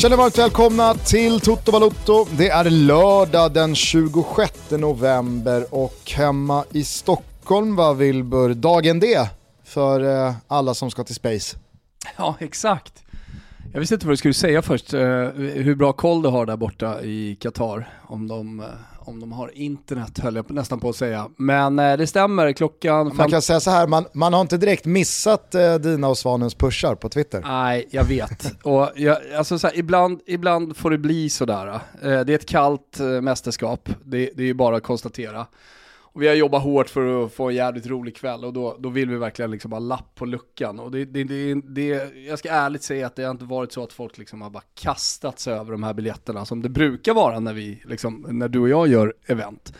Känner varmt välkomna till Toto Balotto. Det är lördag den 26 november och hemma i Stockholm var Wilbur dagen D för eh, alla som ska till Space. Ja, exakt. Jag visste inte vad du skulle säga först, eh, hur bra koll du har där borta i Qatar. Om de, eh, om de har internet höll jag nästan på att säga. Men eh, det stämmer, klockan... Man fem... kan säga så här, man, man har inte direkt missat dina och Svanens pushar på Twitter. Nej, jag vet. och jag, alltså så här, ibland, ibland får det bli sådär. det är ett kallt mästerskap, det, det är ju bara att konstatera. Och vi har jobbat hårt för att få en jävligt rolig kväll och då, då vill vi verkligen liksom ha lapp på luckan. Och det, det, det, det, jag ska ärligt säga att det har inte varit så att folk liksom har bara kastat sig över de här biljetterna som det brukar vara när, vi, liksom, när du och jag gör event.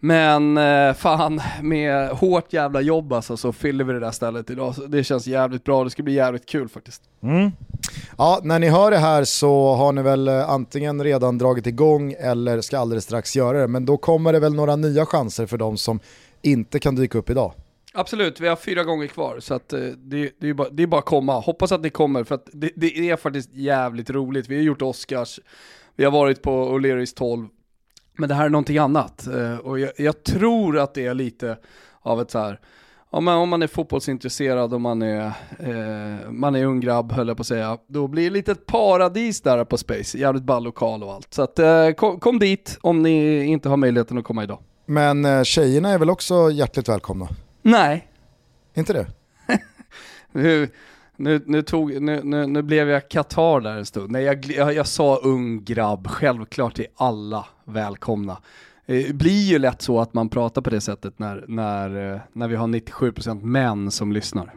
Men eh, fan, med hårt jävla jobb alltså, så fyller vi det där stället idag. Så det känns jävligt bra, det ska bli jävligt kul faktiskt. Mm. Ja, när ni hör det här så har ni väl eh, antingen redan dragit igång eller ska alldeles strax göra det. Men då kommer det väl några nya chanser för de som inte kan dyka upp idag. Absolut, vi har fyra gånger kvar så att, eh, det, det, är bara, det är bara att komma. Hoppas att ni kommer för att det, det är faktiskt jävligt roligt. Vi har gjort Oscars, vi har varit på O'Learys 12 men det här är någonting annat. Eh, och jag, jag, tror att det är lite av ett så här, ja, men om man är fotbollsintresserad och man är, eh, man är ung grabb höll jag på att säga, då blir det lite ett paradis där på Space. Jävligt ball lokal och allt. Så att, eh, kom, kom, dit om ni inte har möjligheten att komma idag. Men eh, tjejerna är väl också hjärtligt välkomna? Nej. Inte det? Nu, nu, tog, nu, nu, nu blev jag Qatar där en stund. Nej, jag, jag, jag sa ung grabb, självklart är alla välkomna. Det blir ju lätt så att man pratar på det sättet när, när, eh, när vi har 97% män som lyssnar.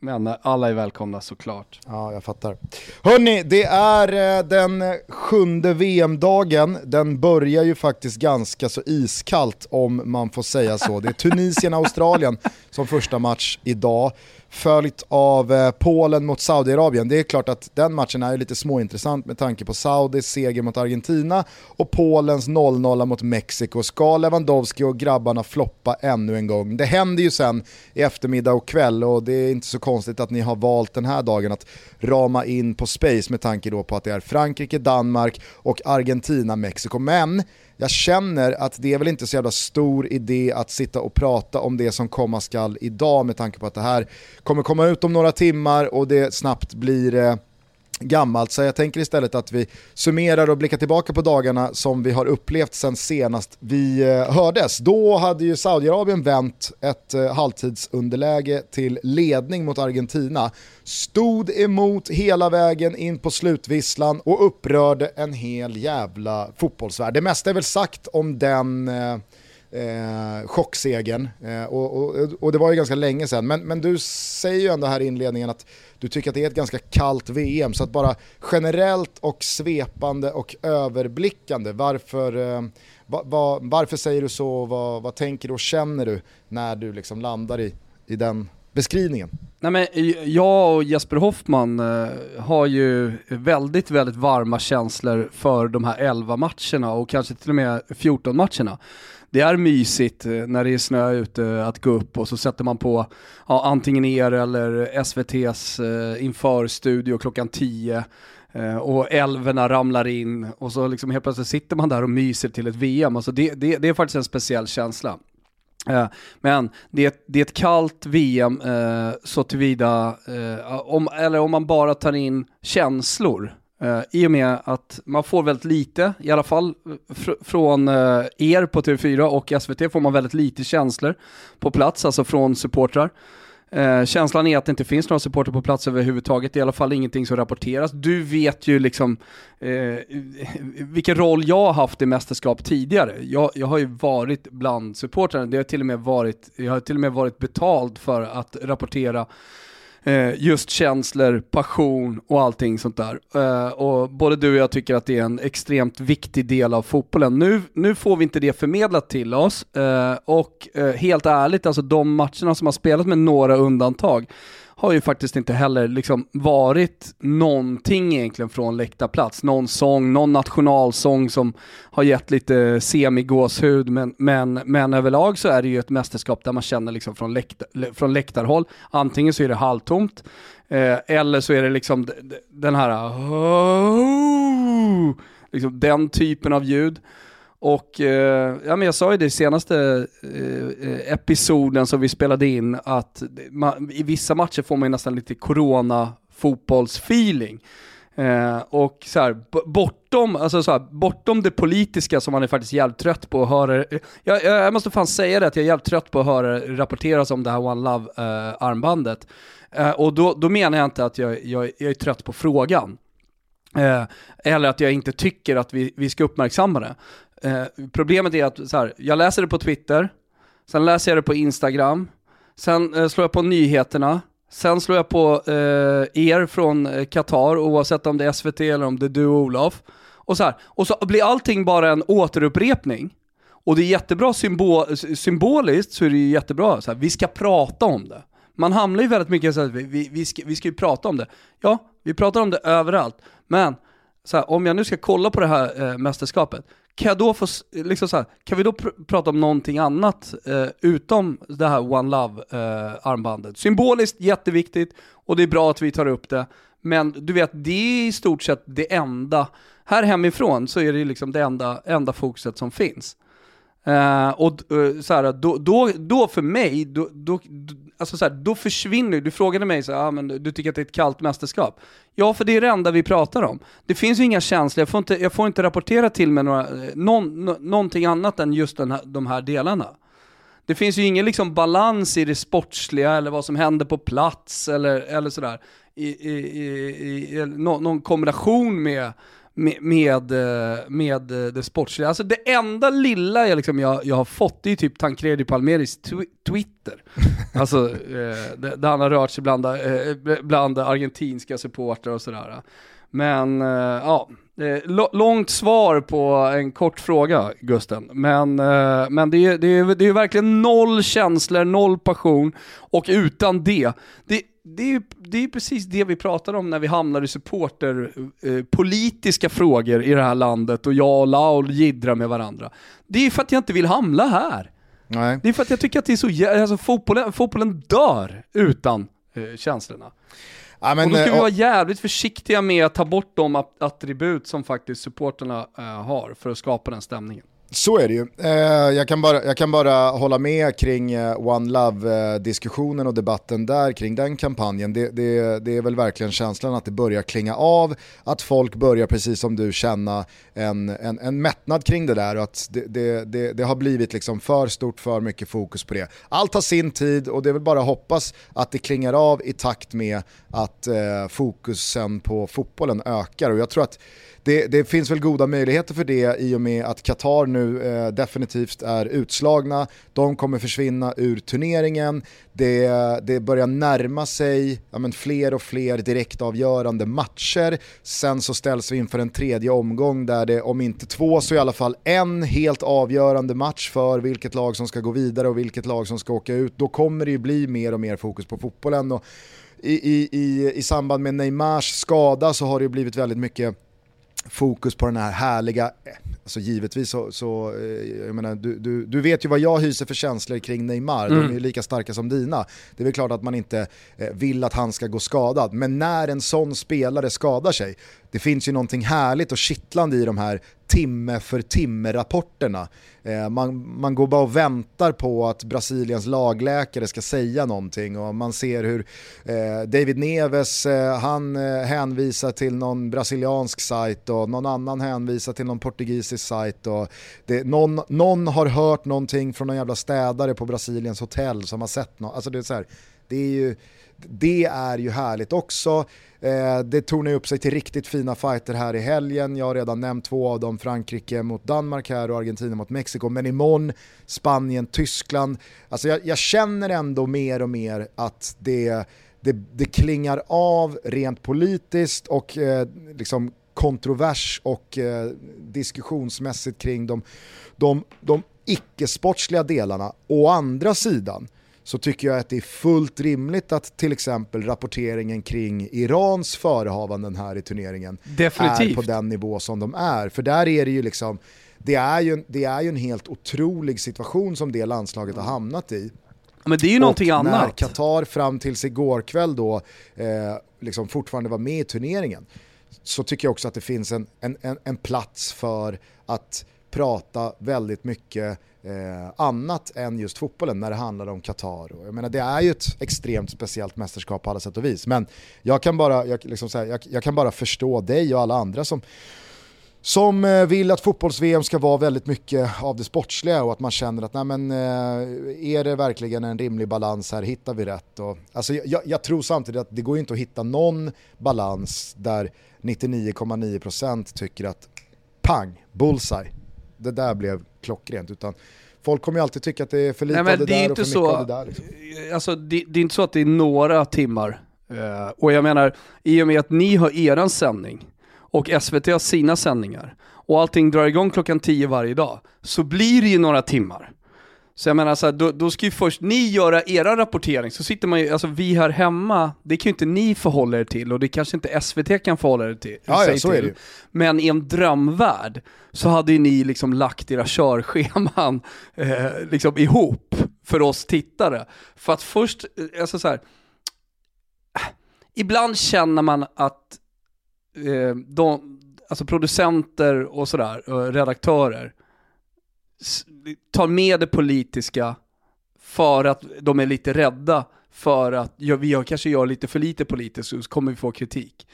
Men eh, alla är välkomna såklart. Ja, jag fattar. Hörni, det är den sjunde VM-dagen. Den börjar ju faktiskt ganska så iskallt om man får säga så. Det är Tunisien-Australien som första match idag följt av eh, Polen mot Saudiarabien. Det är klart att den matchen är lite småintressant med tanke på Saudis seger mot Argentina och Polens 0-0 mot Mexiko. Ska Lewandowski och grabbarna floppa ännu en gång? Det händer ju sen i eftermiddag och kväll och det är inte så konstigt att ni har valt den här dagen att rama in på Space med tanke då på att det är Frankrike, Danmark och Argentina, Mexiko. Men jag känner att det är väl inte så jävla stor idé att sitta och prata om det som komma skall idag med tanke på att det här kommer komma ut om några timmar och det snabbt blir eh, gammalt. Så jag tänker istället att vi summerar och blickar tillbaka på dagarna som vi har upplevt sen senast vi eh, hördes. Då hade ju Saudiarabien vänt ett eh, halvtidsunderläge till ledning mot Argentina. Stod emot hela vägen in på slutvisslan och upprörde en hel jävla fotbollsvärld. Det mesta är väl sagt om den eh, eh, chocksegen. Eh, och, och, och, det var ju ganska länge sedan. Men, men du säger ju ändå här i inledningen att du tycker att det är ett ganska kallt VM. Så att bara generellt och svepande och överblickande, varför, eh, va, va, varför säger du så? Vad, vad tänker du och känner du när du liksom landar i, i den beskrivningen? Nej, men jag och Jesper Hoffman eh, har ju väldigt, väldigt varma känslor för de här 11 matcherna och kanske till och med 14 matcherna det är mysigt eh, när det är snö ute att gå upp och så sätter man på ja, antingen er eller SVT's eh, införstudio klockan 10 eh, och älvorna ramlar in och så liksom helt plötsligt sitter man där och myser till ett VM. Alltså det, det, det är faktiskt en speciell känsla. Eh, men det, det är ett kallt VM eh, så tillvida, om, eller om man bara tar in känslor Uh, I och med att man får väldigt lite, i alla fall eh, fr från uh, er på TV4 och SVT får man väldigt lite känslor på plats, alltså från supportrar. Uh, känslan är att det inte finns några supportrar på plats överhuvudtaget, i alla fall ingenting som rapporteras. Du vet ju liksom vilken roll jag har haft i mästerskap tidigare. Jag, jag har ju varit bland supportrarna, det har till och med varit, jag har till och med varit betald för att rapportera Eh, just känslor, passion och allting sånt där. Eh, och både du och jag tycker att det är en extremt viktig del av fotbollen. Nu, nu får vi inte det förmedlat till oss eh, och eh, helt ärligt, alltså de matcherna som har spelat med några undantag har ju faktiskt inte heller liksom varit någonting egentligen från läktarplats. Någon sång, någon nationalsång som har gett lite semigåshud, men, men, men överlag så är det ju ett mästerskap där man känner liksom från, läktar, från läktarhåll, antingen så är det halvtomt, eh, eller så är det liksom den här, oh, liksom den typen av ljud. Och eh, ja, men jag sa ju det i senaste eh, eh episoden som vi spelade in, att man, i vissa matcher får man nästan lite corona fotbollsfeeling. Eh, och så här, bortom, alltså så här, bortom det politiska som man är faktiskt jävligt trött på att höra, eh, jag, jag, måste fan säga det att jag är jävligt trött på att höra rapporteras om det här One Love-armbandet. Eh, eh, och då, då menar jag inte att jag, jag, jag är trött på frågan. Eh, eller att jag inte tycker att vi, vi ska uppmärksamma det. Eh, problemet är att så här, jag läser det på Twitter, sen läser jag det på Instagram, sen eh, slår jag på nyheterna, sen slår jag på eh, er från eh, Qatar, oavsett om det är SVT eller om det är du och Olof. Och så, här, och så blir allting bara en återupprepning. Och det är jättebra symbol, symboliskt, så är det ju jättebra, så här, vi ska prata om det. Man hamnar ju väldigt mycket så att vi, vi, vi, ska, vi ska ju prata om det. Ja, vi pratar om det överallt, men så här, om jag nu ska kolla på det här eh, mästerskapet, kan jag då få, liksom så här, kan vi då pr prata om någonting annat eh, utom det här One Love-armbandet? Eh, Symboliskt jätteviktigt och det är bra att vi tar upp det, men du vet, det är i stort sett det enda, här hemifrån så är det liksom det enda, enda fokuset som finns. Uh, och uh, så här, då, då, då för mig, då, då, alltså så här, då försvinner, du frågade mig så här, ah, men du tycker att det är ett kallt mästerskap. Ja, för det är det enda vi pratar om. Det finns ju inga känslor, jag får inte, jag får inte rapportera till mig några, eh, någon, no, någonting annat än just den här, de här delarna. Det finns ju ingen liksom balans i det sportsliga eller vad som händer på plats eller, eller sådär. I, i, i, i, någon kombination med med, med, eh, med det sportsliga. Alltså det enda lilla jag, liksom, jag, jag har fått, är typ Tancredi Palmeris tw Twitter. alltså, eh, där han har rört sig bland, eh, bland argentinska supportrar och sådär. Men eh, ja, långt svar på en kort fråga Gusten. Men, eh, men det, är, det, är, det är verkligen noll känslor, noll passion och utan det, det det är, det är precis det vi pratar om när vi hamnar i supporter, eh, politiska frågor i det här landet och jag och Laul jiddrar med varandra. Det är för att jag inte vill hamna här. Nej. Det är för att jag tycker att det är så, alltså fotbollen, fotbollen dör utan eh, känslorna. Ja, men, och då ska vi eh, vara jävligt försiktiga med att ta bort de attribut som faktiskt supporterna eh, har för att skapa den stämningen. Så är det ju. Eh, jag, kan bara, jag kan bara hålla med kring eh, One Love-diskussionen eh, och debatten där kring den kampanjen. Det, det, det, är väl verkligen känslan att det börjar klinga av, att folk börjar precis som du känna en, en, en mättnad kring det där och att det, det, det, har blivit liksom för stort, för mycket fokus på det. Allt har sin tid och det är väl bara att hoppas att det klingar av i takt med att eh, fokusen på fotbollen ökar och jag tror att det, det, finns väl goda möjligheter för det i och med att Qatar nu eh, definitivt är utslagna. De kommer försvinna ur turneringen. Det, det börjar närma sig ja, men fler och fler direktavgörande matcher. Sen så ställs vi inför en tredje omgång där det om inte två så i alla fall en helt avgörande match för vilket lag som ska gå vidare och vilket lag som ska åka ut. Då kommer det ju bli mer och mer fokus på fotbollen. Och i, i, i, I samband med Neymars skada så har det blivit väldigt mycket fokus på den här härliga, alltså givetvis så, så eh, jag menar, du, du, du vet ju vad jag hyser för känslor kring Neymar, mm. de är ju lika starka som dina. Det är väl klart att man inte eh, vill att han ska gå skadad, men när en sån spelare skadar sig, det finns ju någonting härligt och kittlande i de här timme för timme-rapporterna. Eh, man, man går bara och väntar på att Brasiliens lagläkare ska säga någonting och man ser hur eh, David Neves, eh, han eh, hänvisar till någon brasiliansk sajt och någon annan hänvisar till någon portugisisk sajt och det, någon, någon har hört någonting från någon jävla städare på Brasiliens hotell som har sett något. Alltså det är så här, det är ju det är ju härligt också. Eh, det tornar upp sig till riktigt fina fighter här i helgen. Jag har redan nämnt två av dem, Frankrike mot Danmark här och Argentina mot Mexiko. Men imorgon Spanien, Tyskland. Alltså jag, jag känner ändå mer och mer att det, det, det klingar av rent politiskt och eh, liksom kontrovers och eh, diskussionsmässigt kring de, de, de icke-sportsliga delarna. Å andra sidan så tycker jag att det är fullt rimligt att till exempel rapporteringen kring Irans förehavanden här i turneringen Definitivt. är på den nivå som de är. För där är det ju liksom, det är ju, det är ju en helt otrolig situation som det landslaget har hamnat i. Men det är ju någonting och annat. när Qatar fram tills igår kväll då eh, liksom fortfarande var med i turneringen så tycker jag också att det finns en, en, en, en plats för att prata väldigt mycket eh, annat än just fotbollen när det handlar om Qatar. Jag menar, det är ju ett extremt speciellt mästerskap på alla sätt och vis, men jag kan bara, jag, liksom här, jag, jag kan bara förstå dig och alla andra som som eh, vill att fotbolls-VM ska vara väldigt mycket av det sportsliga och att man känner att nej men, eh, är det verkligen en rimlig balans här, hittar vi rätt? Och, alltså, jag, jag tror samtidigt att det går inte att hitta någon balans där 99,9% tycker att pang, bullseye, det där blev klockrent. Utan folk kommer ju alltid tycka att det är för lite Nej, av det det är där inte och för så, mycket av det där. Liksom. Alltså, det, det är inte så att det är några timmar. Uh, och jag menar, i och med att ni har eran sändning och SVT har sina sändningar och allting drar igång klockan 10 varje dag, så blir det ju några timmar. Så jag menar så här, då, då ska ju först ni göra era rapportering, så sitter man ju, alltså vi här hemma, det kan ju inte ni förhålla er till och det kanske inte SVT kan förhålla er till. Ja, ja, så till. är det. Men i en drömvärld så hade ju ni liksom lagt era körscheman eh, liksom ihop för oss tittare. För att först, eh, alltså så här, ibland känner man att eh, de, alltså producenter och sådär, och redaktörer, tar med det politiska för att de är lite rädda för att ja, vi kanske gör lite för lite politiskt så kommer vi få kritik.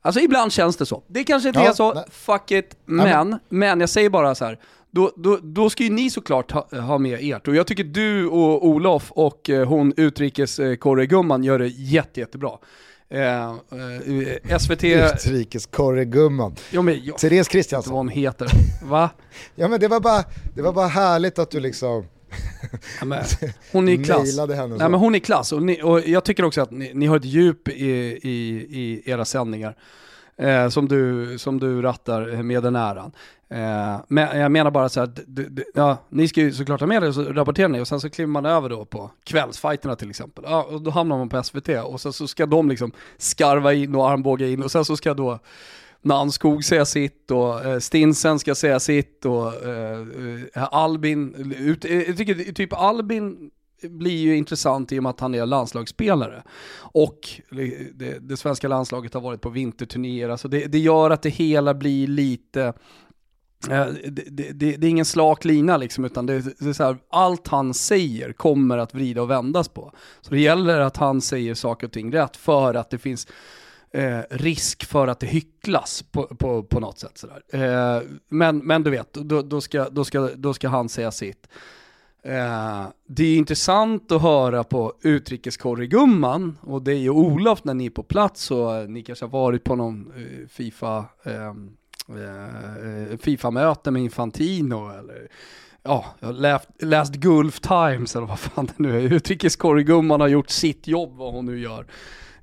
Alltså ibland känns det så. Det kanske inte Ja, är så, nej. fuck it, men, men jag säger bara så här. Då, då, då ska ju ni såklart ha, ha med ert. Och jag tycker du och Olof och eh, hon utrikeskorregumman gör det jätte, jättebra. Eh, eh, SVT, Utrikeskorregumman. jo men jag Therese inte vad Kristiansson. hon heter. Va? Ja men det var bara, det var bara härligt att du liksom Ja, hon är i klass. henne. Nej men hon är klass och, ni, och jag tycker också att ni, ni har ett djup i, i, i era sändningar. Eh, som, du, som du rattar med den äran. Eh, men jag menar bara så här, ja, ni ska ju såklart ha med det och så rapporterar ni och sen så kliver man över då på kvällsfighterna till exempel. Ja, och då hamnar man på SVT och sen så ska de liksom skarva in och armbåga in och sen så ska då Nanskog säga sitt och eh, Stinsen ska säga sitt och eh, eh Albin, ut, eh, jag tycker typ Albin blir ju intressant i och med att han är landslagsspelare. Och det, det svenska landslaget har varit på vinterturnéer, alltså det, det gör att det hela blir lite eh, det, det, det, det är ingen slak lina liksom, utan det, det är så här, allt han säger kommer att vrida och vändas på. Så det gäller att han säger saker och ting rätt för att det finns eh, risk för att det hycklas på, på, på något sätt. Sådär. Eh, men, men du vet, då, då, ska, då, ska, då ska han säga sitt. Eh, det är intressant att höra på utrikeskorrigumman och dig och Olof när ni är på plats och ni kanske har varit på någon eh, Fifa, ehm, eh, eh, Fifa-möte med Infantino eller ja, jag har läst, läst Gulf Times eller vad fan det nu är. Utrikeskorrigumman har gjort sitt jobb, vad hon nu gör.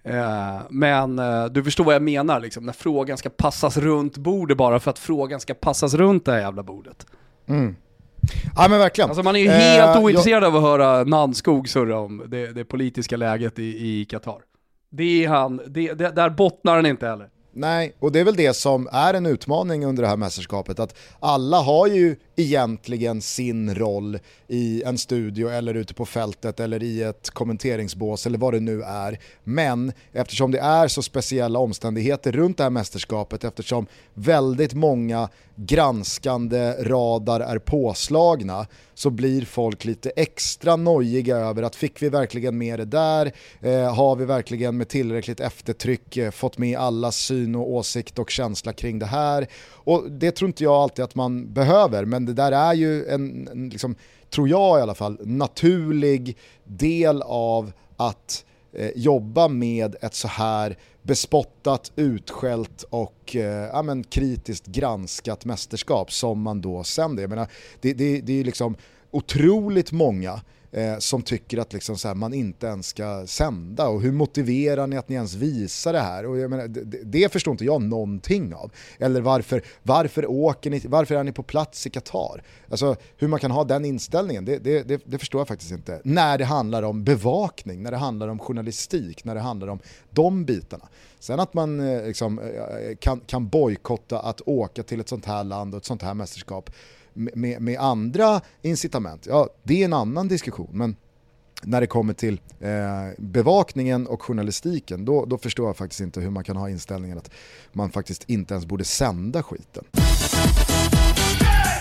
Eh, men eh, du förstår vad jag menar liksom, när frågan ska passas runt bordet bara för att frågan ska passas runt det här jävla bordet. Mm. Ja men verkligen. Alltså man är ju helt Eh, ointresserad av att höra Nannskog surra om det, det politiska läget i, i Qatar. Det är han, det, det, där bottnar han inte heller. Nej, och det är väl det som är en utmaning under det här mästerskapet, att alla har ju egentligen sin roll i en studio eller ute på fältet eller i ett kommenteringsbås eller vad det nu är. Men eftersom det är så speciella omständigheter runt det här mästerskapet, eftersom väldigt många granskande radar är påslagna, så blir folk lite extra nojiga över att fick vi verkligen med det där? Eh, har vi verkligen med tillräckligt eftertryck eh, fått med alla syn och åsikt och känsla kring det här? Och det tror inte jag alltid att man behöver, men det där är ju en, en liksom, tror jag i alla fall, naturlig del av att eh, jobba med ett så här bespottat, utskällt och eh, ja, men, kritiskt granskat mästerskap som man då sänder. Jag menar, det, det, det är ju liksom otroligt många eh, som tycker att liksom så här, man inte ens ska sända och hur motiverar ni att ni ens visar det här? Och jag menar, det, det förstår inte jag någonting av. Eller varför, varför, åker ni, varför är ni på plats i Qatar? Alltså hur man kan ha den inställningen, det, det, det, det förstår jag faktiskt inte. När det handlar om bevakning, när det handlar om journalistik, när det handlar om de bitarna. Sen att man eh, liksom, eh, kan, kan bojkotta att åka till ett sånt här land och ett sånt här mästerskap med, med andra incitament, ja det är en annan diskussion. Men när det kommer till eh, bevakningen och journalistiken, då, då förstår jag faktiskt inte hur man kan ha inställningen att man faktiskt inte ens borde sända skiten.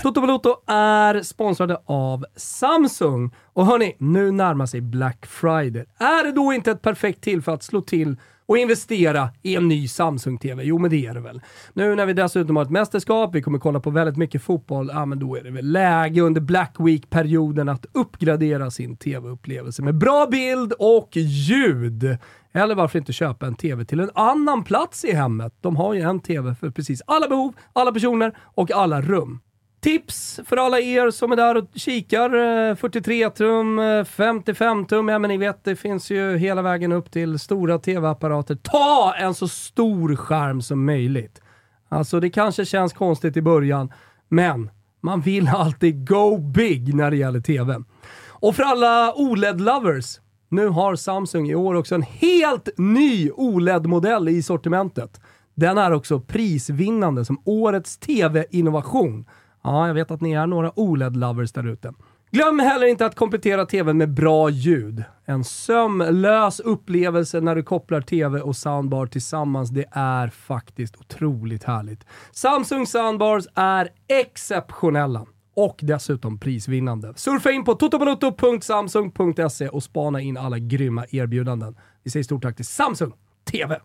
Toto Balotto är sponsrade av Samsung. Och hörni, nu närmar sig Black Friday. Är det då inte ett perfekt tillfälle att slå till och investera i en ny Samsung-TV? Jo, men det är det väl. Nu när vi dessutom har ett mästerskap, vi kommer kolla på väldigt mycket fotboll, ja men då är det väl läge under Black Week-perioden att uppgradera sin TV-upplevelse med bra bild och ljud. Eller varför inte köpa en TV till en annan plats i hemmet? De har ju en TV för precis alla behov, alla personer och alla rum. Tips för alla er som är där och kikar. Eh, 43 tum, eh, 55 tum, ja men ni vet det finns ju hela vägen upp till stora tv-apparater. Ta en så stor skärm som möjligt. Alltså det kanske känns konstigt i början, men man vill alltid go big när det gäller tv. Och för alla OLED-lovers, nu har Samsung i år också en helt ny OLED-modell i sortimentet. Den är också prisvinnande som årets tv-innovation. Ja, jag vet att ni är några OLED-lovers där ute. Glöm heller inte att komplettera TVn med bra ljud. En sömlös upplevelse när du kopplar TV och soundbar tillsammans. Det är faktiskt otroligt härligt. Samsung soundbars är exceptionella och dessutom prisvinnande. Surfa in på totobalotto.samsung.se och spana in alla grymma erbjudanden. Vi säger stort tack till Samsung TV.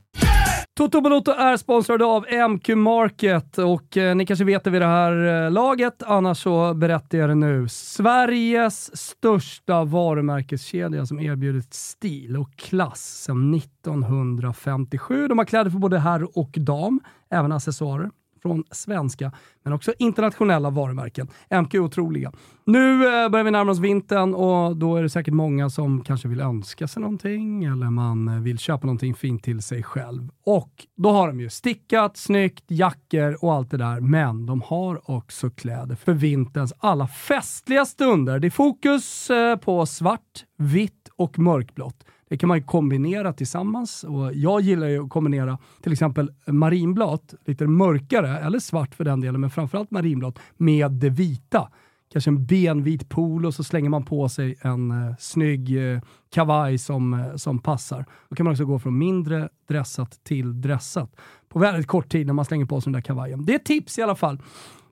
Toto Balotto är sponsrade av MQ Market och eh, ni kanske vet det vid det här eh, laget, annars så berättar jag det nu. Sveriges största varumärkeskedja som erbjudit stil och klass sedan 1957. De har kläder för både herr och dam, även accessoarer från svenska, men också internationella varumärken. MQ är otroliga. Nu eh, börjar vi närma oss vintern och då är det säkert många som kanske vill önska sig någonting eller man eh, vill köpa någonting fint till sig själv. Och då har de ju stickat, snyggt, jackor och allt det där, men de har också kläder för vinterns alla festliga stunder. Det är fokus eh, på svart, vitt och mörkblått. Det kan man ju kombinera tillsammans och jag gillar ju att kombinera till exempel marinblått, lite mörkare, eller svart för den delen, men framförallt marinblått, med det vita. Kanske en benvit polo så slänger man på sig en eh, snygg eh, kavaj som, eh, som passar. Då kan man också gå från mindre dressat till dressat på väldigt kort tid när man slänger på sig den där kavajen. Det är ett tips i alla fall.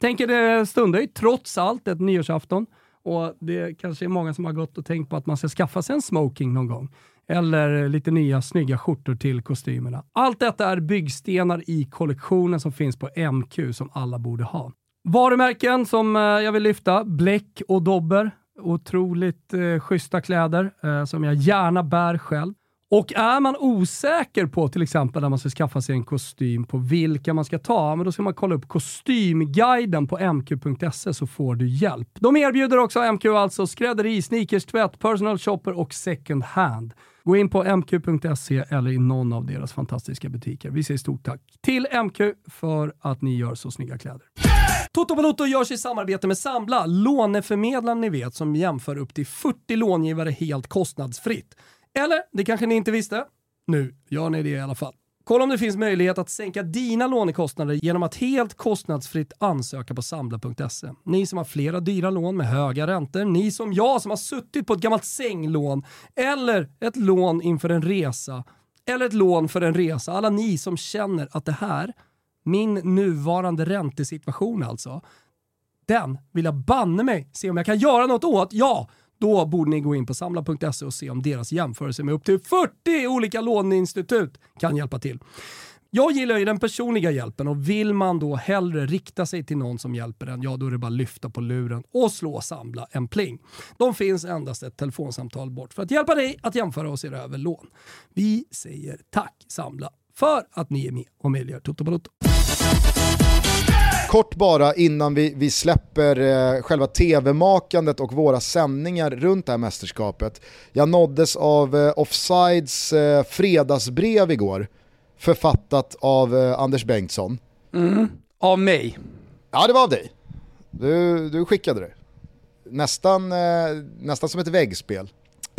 Tänker det stundar ju trots allt ett nyårsafton och det kanske är många som har gått och tänkt på att man ska skaffa sig en smoking någon gång eller lite nya snygga skjortor till kostymerna. Allt detta är byggstenar i kollektionen som finns på MQ som alla borde ha. Varumärken som eh, jag vill lyfta, Bläck och Dobber. Otroligt eh, schyssta kläder eh, som jag gärna bär själv. Och är man osäker på till exempel när man ska skaffa sig en kostym på vilka man ska ta, men då ska man kolla upp kostymguiden på mq.se så får du hjälp. De erbjuder också MQ alltså skrädderi, sneakers, tvätt, personal shopper och second hand. Gå in på mq.se eller i någon av deras fantastiska butiker. Vi säger stort tack till MQ för att ni gör så snygga kläder. Toto Balotto görs i samarbete med Sambla, låneförmedlaren ni vet som jämför upp till 40 långivare helt kostnadsfritt. Eller, det kanske ni inte visste? Nu gör ni det i alla fall. Kolla om det finns möjlighet att sänka dina lånekostnader genom att helt kostnadsfritt ansöka på Sambla.se. Ni som har flera dyra lån med höga räntor, ni som jag som har suttit på ett gammalt sänglån eller ett lån inför en resa eller ett lån för en resa. Alla ni som känner att det här, min nuvarande räntesituation alltså, den vill jag banne mig se om jag kan göra något åt. Ja, då borde ni gå in på samla.se och se om deras jämförelse med upp till 40 olika låneinstitut kan hjälpa till. Jag gillar ju den personliga hjälpen och vill man då hellre rikta sig till någon som hjälper en, ja då är det bara lyfta på luren och slå samla en pling. De finns endast ett telefonsamtal bort för att hjälpa dig att jämföra och se över lån. Vi säger tack Samla för att ni är med och möjliggör Toto Balotto kort bara innan vi, vi släpper eh, själva tv-makandet och våra sändningar runt det här mästerskapet. Jag nåddes av eh, Offsides eh, fredagsbrev igår, författat av eh, Anders Bengtsson. Mm. Av mig. Ja det var av dig. Du, du skickade det. Nästan, eh, nästan som ett väggspel.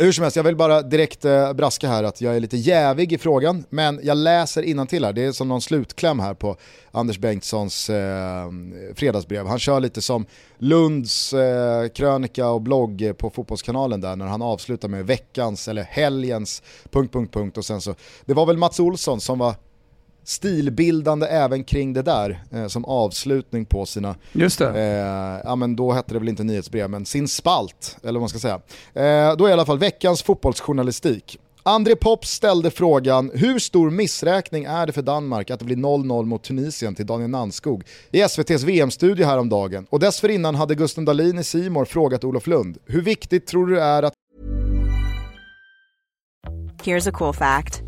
Hur som helst, jag vill bara direkt eh, braska här att jag är lite jävig i frågan, men jag läser till här. det är som någon slutkläm här på Anders Bengtssons eh, fredagsbrev. Han kör lite som Lunds eh, krönika och blogg på Fotbollskanalen där när han avslutar med veckans eller helgens punkt, punkt, punkt och sen så, det var väl Mats Olsson som var stilbildande även kring det där eh, som avslutning på sina, Just det. Eh, ja men då hette det väl inte nyhetsbrev, men sin spalt, eller vad man ska säga. Eh, då är i alla fall veckans fotbollsjournalistik. André Pops ställde frågan, hur stor missräkning är det för Danmark att det blir 0-0 mot Tunisien till Daniel Nannskog i SVTs VM-studie häromdagen? Och dessförinnan hade Gusten Dahlin i Simor frågat Olof Lund, hur viktigt tror du det är att... Here's a cool fact.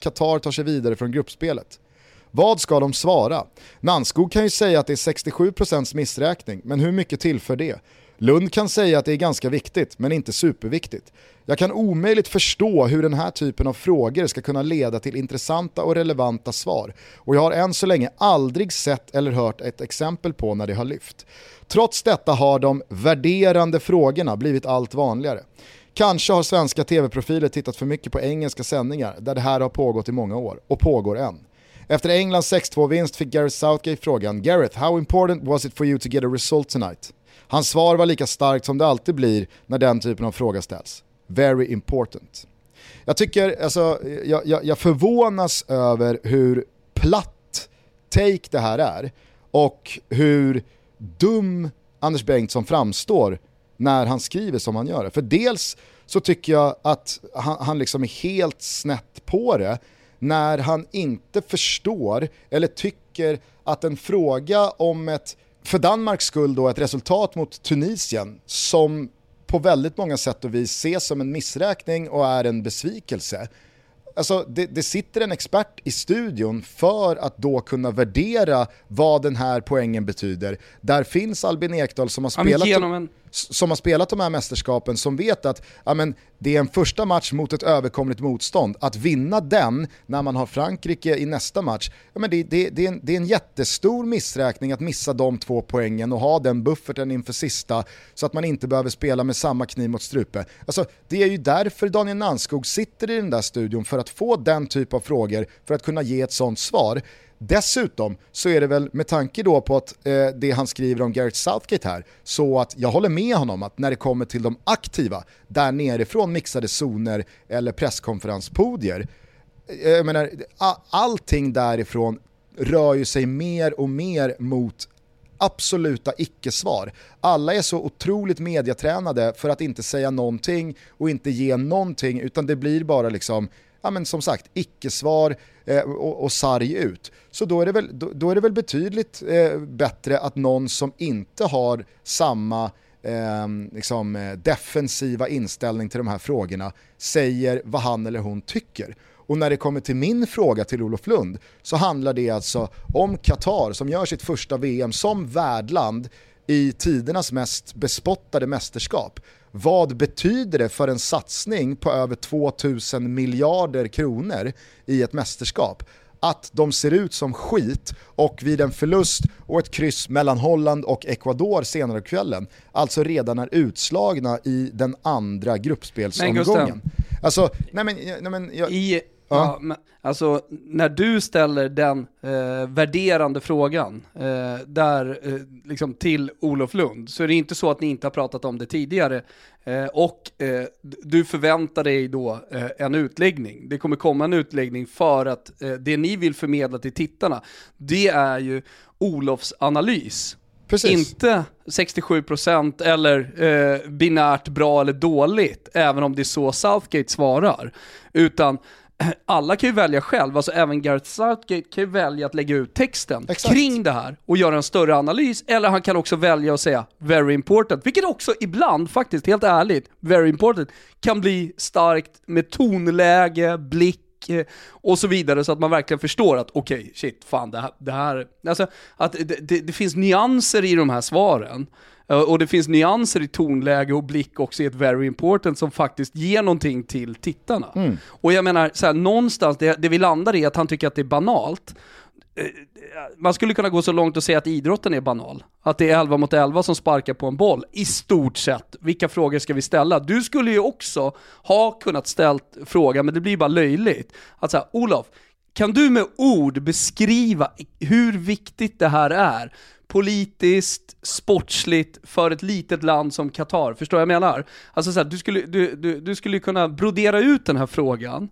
Qatar tar sig vidare från gruppspelet. Vad ska de svara? Nanskog kan ju säga att det är 67% missräkning, men hur mycket tillför det? Lund kan säga att det är ganska viktigt, men inte superviktigt. Jag kan omöjligt förstå hur den här typen av frågor ska kunna leda till intressanta och relevanta svar. Och jag har än så länge aldrig sett eller hört ett exempel på när det har lyft. Trots detta har de värderande frågorna blivit allt vanligare. Kanske har svenska tv-profiler tittat för mycket på engelska sändningar där det här har pågått i många år och pågår än. Efter Englands 6-2-vinst fick Gareth Southgate frågan “Gareth, how important was it for you to get a result tonight?” Hans svar var lika starkt som det alltid blir när den typen av fråga ställs. “Very important”. Jag tycker, alltså, jag, jag, jag förvånas över hur platt take det här är och hur dum Anders Bengtsson framstår när han skriver som han gör. För dels så tycker jag att han, han liksom är helt snett på det när han inte förstår eller tycker att en fråga om ett, för Danmarks skull då, ett resultat mot Tunisien som på väldigt många sätt och vis ses som en missräkning och är en besvikelse Alltså, det, det, sitter en expert i studion för att då kunna värdera vad den här poängen betyder. Där finns Albin Ekdal som har spelat, en som har spelat de här mästerskapen som vet att ja, men, det är en första match mot ett överkomligt motstånd. Att vinna den när man har Frankrike i nästa match, ja, men det, det, det, är en, det är en jättestor missräkning att missa de två poängen och ha den bufferten inför sista så att man inte behöver spela med samma kniv mot strupe. Alltså, det är ju därför Daniel Nanskog sitter i den där studion för att få den typ av frågor för att kunna ge ett sånt svar. Dessutom så är det väl med tanke då på att eh, det han skriver om Gareth Southgate här, så att jag håller med honom att när det kommer till de aktiva, där nerifrån mixade zoner eller presskonferenspodier, eh, jag menar, allting därifrån rör ju sig mer och mer mot absoluta icke-svar. Alla är så otroligt mediatränade för att inte säga någonting och inte ge någonting, utan det blir bara liksom ja, men som sagt, icke-svar eh, och, och sarg ut. Så då är det väl, då, då är det väl betydligt eh, bättre att någon som inte har samma ehm, liksom, eh, liksom, defensiva inställning till de här frågorna säger vad han eller hon tycker. Och när det kommer till min fråga till Olof Lund så handlar det alltså om Qatar som gör sitt första VM som värdland i tidernas mest bespottade mästerskap. Vad betyder det för en satsning på över 2000 miljarder kronor i ett mästerskap? Att de ser ut som skit och vid en förlust och ett kryss mellan Holland och Ecuador senare kvällen, alltså redan är utslagna i den andra gruppspelsomgången. Men alltså, nej men, nej men, jag... I Ja, men, alltså när du ställer den eh, värderande frågan eh, där, eh, liksom till Olof Lund, så är det inte så att ni inte har pratat om det tidigare. Eh, och eh, du förväntar dig då eh, en utläggning. Det kommer komma en utläggning för att det ni vill förmedla till tittarna, det är ju Olofs analys. Precis. Inte 67% eller eh, binärt bra eller dåligt, även om det är så Southgate svarar. Utan alla kan ju välja själv, alltså även Gareth Southgate kan ju välja att lägga ut texten Exakt. kring det här och göra en större analys, eller han kan också välja att säga “very important”, vilket också ibland, faktiskt helt ärligt, “very important” kan bli starkt med tonläge, blick, Eh, och så vidare så att man verkligen förstår att okej, okay, shit, fan det här, det här alltså att det, det, det, finns nyanser i de här svaren. Eh, och det finns nyanser i tonläge och blick också i ett very important som faktiskt ger någonting till tittarna. Mm. Och jag menar, så här, någonstans, det, det vi landar i att han tycker att det är banalt, Eh, man skulle kunna gå så långt och säga att idrotten är banal. Att det är 11 mot 11 som sparkar på en boll, i stort sett. Vilka frågor ska vi ställa? Du skulle ju också ha kunnat ställt frågan, men det blir bara löjligt. Att säga, Olof, kan du med ord beskriva hur viktigt det här är? Politiskt, sportsligt, för ett litet land som Qatar. Förstår vad jag menar? Alltså så här, du skulle, du, du, du skulle kunna brodera ut den här frågan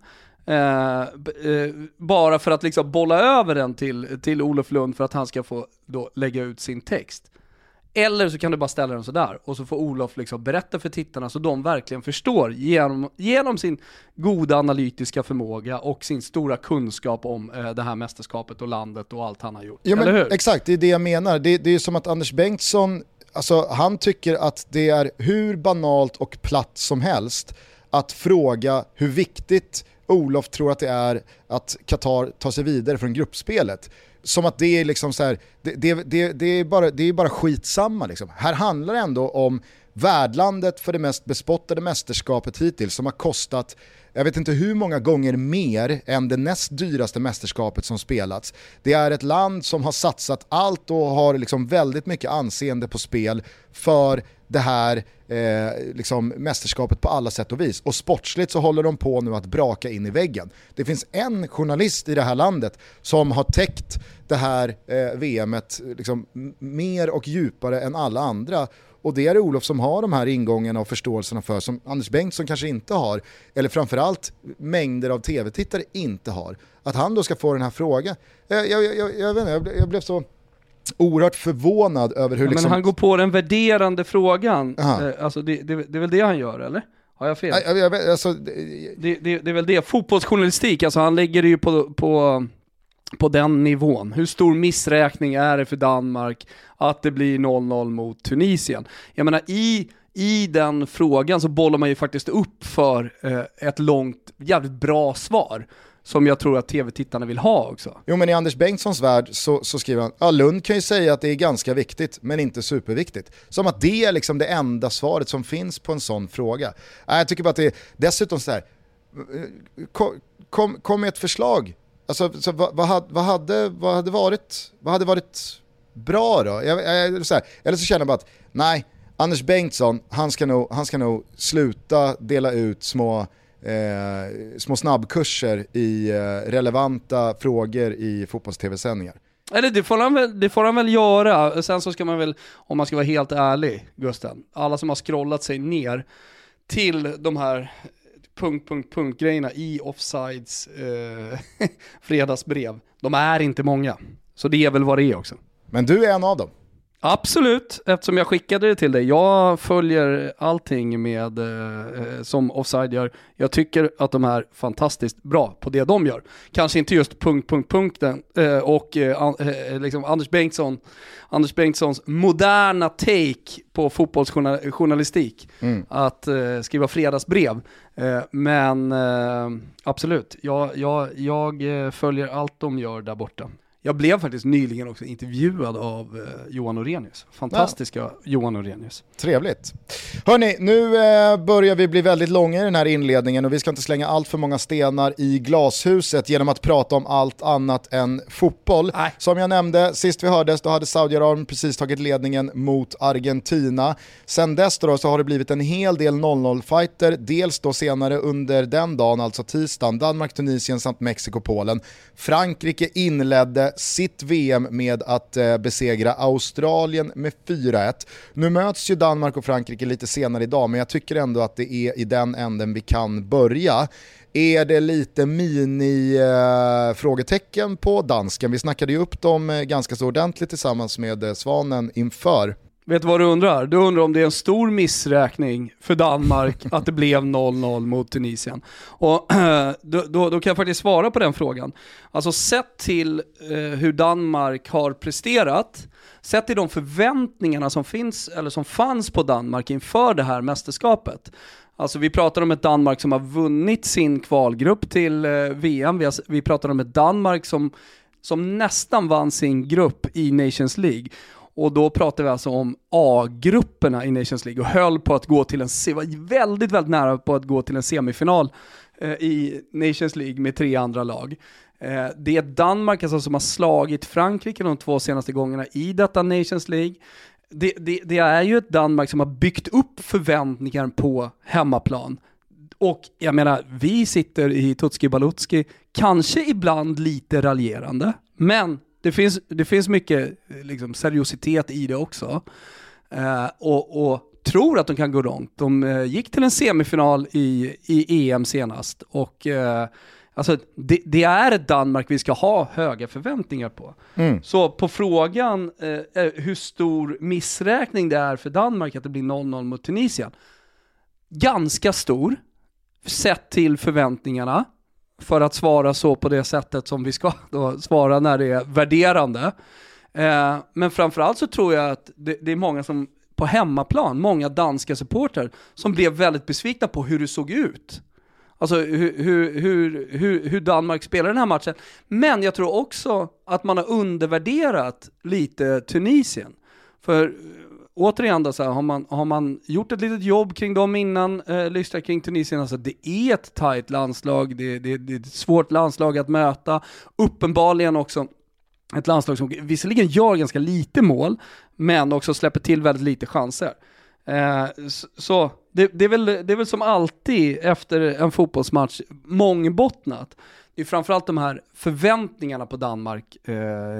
Eh, eh, bara för att liksom bolla över den till, till Olof Lund för att han ska få då lägga ut sin text. Eller så kan du bara ställa den sådär och så får Olof liksom berätta för tittarna så de verkligen förstår genom, genom sin goda analytiska förmåga och sin stora kunskap om eh, det här mästerskapet och landet och allt han har gjort. Ja, Eller hur? Exakt, det är det jag menar. Det, det är som att Anders Bengtsson, alltså, han tycker att det är hur banalt och platt som helst att fråga hur viktigt Olof tror att det är att Qatar tar sig vidare från gruppspelet. Som att det är liksom så här, det, det, det, det, är bara, det är bara skitsamma liksom. Här handlar det ändå om värdlandet för det mest bespottade mästerskapet hittills som har kostat jag vet inte hur många gånger mer än det näst dyraste mästerskapet som spelats. Det är ett land som har satsat allt och har liksom väldigt mycket anseende på spel för det här eh, liksom mästerskapet på alla sätt och vis. Och sportsligt så håller de på nu att braka in i väggen. Det finns en journalist i det här landet som har täckt det här eh, VMet liksom, mer och djupare än alla andra och det är det Olof som har de här ingångarna och förståelserna för som Anders Bengtsson kanske inte har, eller framförallt mängder av tv-tittare inte har. Att han då ska få den här frågan, jag, jag, jag, jag, vet inte, jag, blev, jag blev så oerhört förvånad över hur ja, liksom... Men han går på den värderande frågan, eh, alltså det, det, det är väl det han gör eller? Har jag fel? Jag, jag, alltså, det, det, det, är väl det, fotbollsjournalistik, alltså han lägger det ju på, på på den nivån. Hur stor missräkning är det för Danmark att det blir 0-0 mot Tunisien? Jag menar i, i den frågan så bollar man ju faktiskt upp för eh, ett långt, jävligt bra svar som jag tror att tv-tittarna vill ha också. Jo men i Anders Bengtssons värld så, så skriver han, ja Lund kan ju säga att det är ganska viktigt men inte superviktigt. Som att det är liksom det enda svaret som finns på en sån fråga. Jag tycker bara att det är dessutom så här, eh, kom, kom, kom med ett förslag Alltså, så vad, vad, hade, vad, hade, vad, hade varit, vad hade varit bra då? Jag, jag, så här, eller så känner jag bara att, nej, Anders Bengtsson, han ska nog, han ska nog sluta dela ut små, eh, små snabbkurser i eh, relevanta frågor i fotbolls-tv-sändningar. Eller det får, han väl, det får han väl göra, sen så ska man väl, om man ska vara helt ärlig Gusten, alla som har scrollat sig ner till de här punkt, punkt, punkt grejerna i Offsides eh, fredagsbrev, de är inte många. Så det är väl vad det är också. Men du är en av dem. Absolut, eftersom jag skickade det till dig. Jag följer allting med, eh, som Offside gör. Jag tycker att de är fantastiskt bra på det de gör. Kanske inte just punkt, punkt, punkten eh, och eh, eh, liksom Anders, Bengtsson, Anders Bengtssons moderna take på fotbollsjournalistik. Mm. Att eh, skriva fredagsbrev. Eh, men absolut, jag, jag, jag följer allt de gör där borta. Jag blev faktiskt nyligen också intervjuad av eh, Johan Orenius. Fantastiska ja. Johan Orenius. Trevligt. Hörni, nu eh, börjar vi bli väldigt långa i den här inledningen och vi ska inte slänga allt för många stenar i glashuset genom att prata om allt annat än fotboll. Nej. Som jag nämnde, sist vi hördes då hade Saudiarabien precis tagit ledningen mot Argentina. Sen dess då så har det blivit en hel del 0-0-fighter, dels då senare under den dagen, alltså tisdagen, Danmark, Tunisien samt Mexiko, Polen. Frankrike inledde sitt VM med att eh, besegra Australien med 4-1. Nu möts ju Danmark och Frankrike lite senare idag, men jag tycker ändå att det är i den änden vi kan börja. Är det lite mini-frågetecken eh, på dansken? Vi snackade ju upp dem eh, ganska så ordentligt tillsammans med Svanen inför. Vet du vad du undrar? Du undrar om det är en stor missräkning för Danmark att det blev 0-0 mot Tunisien. Och då, då, då, kan jag faktiskt svara på den frågan. Alltså sett till eh, hur Danmark har presterat, sett till de förväntningarna som finns, eller som fanns på Danmark inför det här mästerskapet. Alltså vi pratar om ett Danmark som har vunnit sin kvalgrupp till eh, VM, vi, har, vi pratar om ett Danmark som, som nästan vann sin grupp i Nations League. Och då pratar vi alltså om A-grupperna i Nations League och höll på att gå till en, var väldigt, väldigt nära på att gå till en semifinal eh, i Nations League med tre andra lag. Eh, det är Danmark alltså som har slagit Frankrike de två senaste gångerna i detta Nations League. Det, det, det är ju ett Danmark som har byggt upp förväntningar på hemmaplan. Och jag menar, vi sitter i Tutski Balutski, kanske ibland lite raljerande, men det finns, det finns mycket liksom, seriositet i det också. Eh, och, och, tror att de kan gå långt. De eh, gick till en semifinal i, i EM senast och eh, alltså, det, det, är ett Danmark vi ska ha höga förväntningar på. Mm. Så på frågan eh, eh, hur stor missräkning det är för Danmark att det blir 0-0 mot Tunisien. Ganska stor, sett till förväntningarna för att svara så på det sättet som vi ska då svara när det är värderande. Eh, men framförallt så tror jag att det, det, är många som på hemmaplan, många danska supporter som blev väldigt besvikna på hur det såg ut. Alltså hur, hur, hur, hur, Danmark spelar den här matchen. Men jag tror också att man har undervärderat lite Tunisien. För återigen då, så här, har, man, har man gjort ett litet jobb kring dem innan, eh, lyssnat kring Tunisien, alltså det är ett tajt landslag, det, det, det är ett svårt landslag att möta, uppenbarligen också ett landslag som visserligen gör ganska lite mål, men också släpper till väldigt lite chanser. Eh, så det, det, är väl, det är väl som alltid efter en fotbollsmatch mångbottnat är framförallt de här förväntningarna på Danmark eh,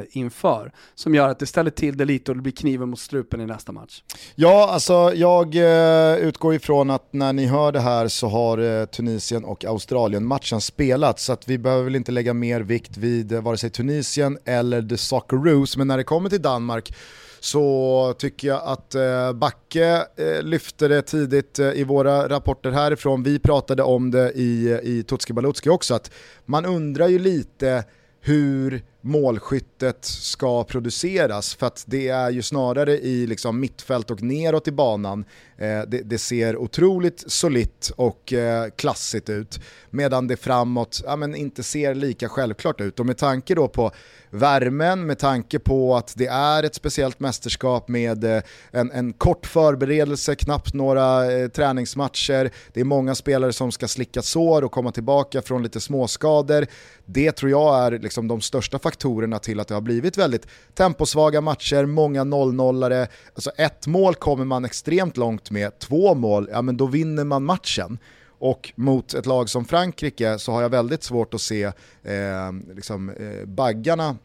inför som gör att det ställer till det lite och det blir kniven mot strupen i nästa match. Ja, alltså jag eh, utgår ifrån att när ni hör det här så har eh, Tunisien och Australien matchen spelats så att vi behöver väl inte lägga mer vikt vid eh, vare sig Tunisien eller the Socceroos men när det kommer till Danmark så tycker jag att eh, Backe eh, lyfte det tidigt eh, i våra rapporter härifrån. Vi pratade om det i, i Tutski Balutski också, att man undrar ju lite hur målskyttet ska produceras för att det är ju snarare i liksom mittfält och neråt i banan eh, det, det, ser otroligt solitt och eh, klassigt ut medan det framåt ja, men inte ser lika självklart ut och med tanke då på värmen, med tanke på att det är ett speciellt mästerskap med eh, en, en kort förberedelse, knappt några eh, träningsmatcher, det är många spelare som ska slicka sår och komma tillbaka från lite småskador. Det tror jag är liksom de största faktorerna till att det har blivit väldigt temposvaga matcher, många 0-0-are. Alltså ett mål kommer man extremt långt med, två mål, ja men då vinner man matchen. Och mot ett lag som Frankrike så har jag väldigt svårt att se eh, liksom, eh, baggarna,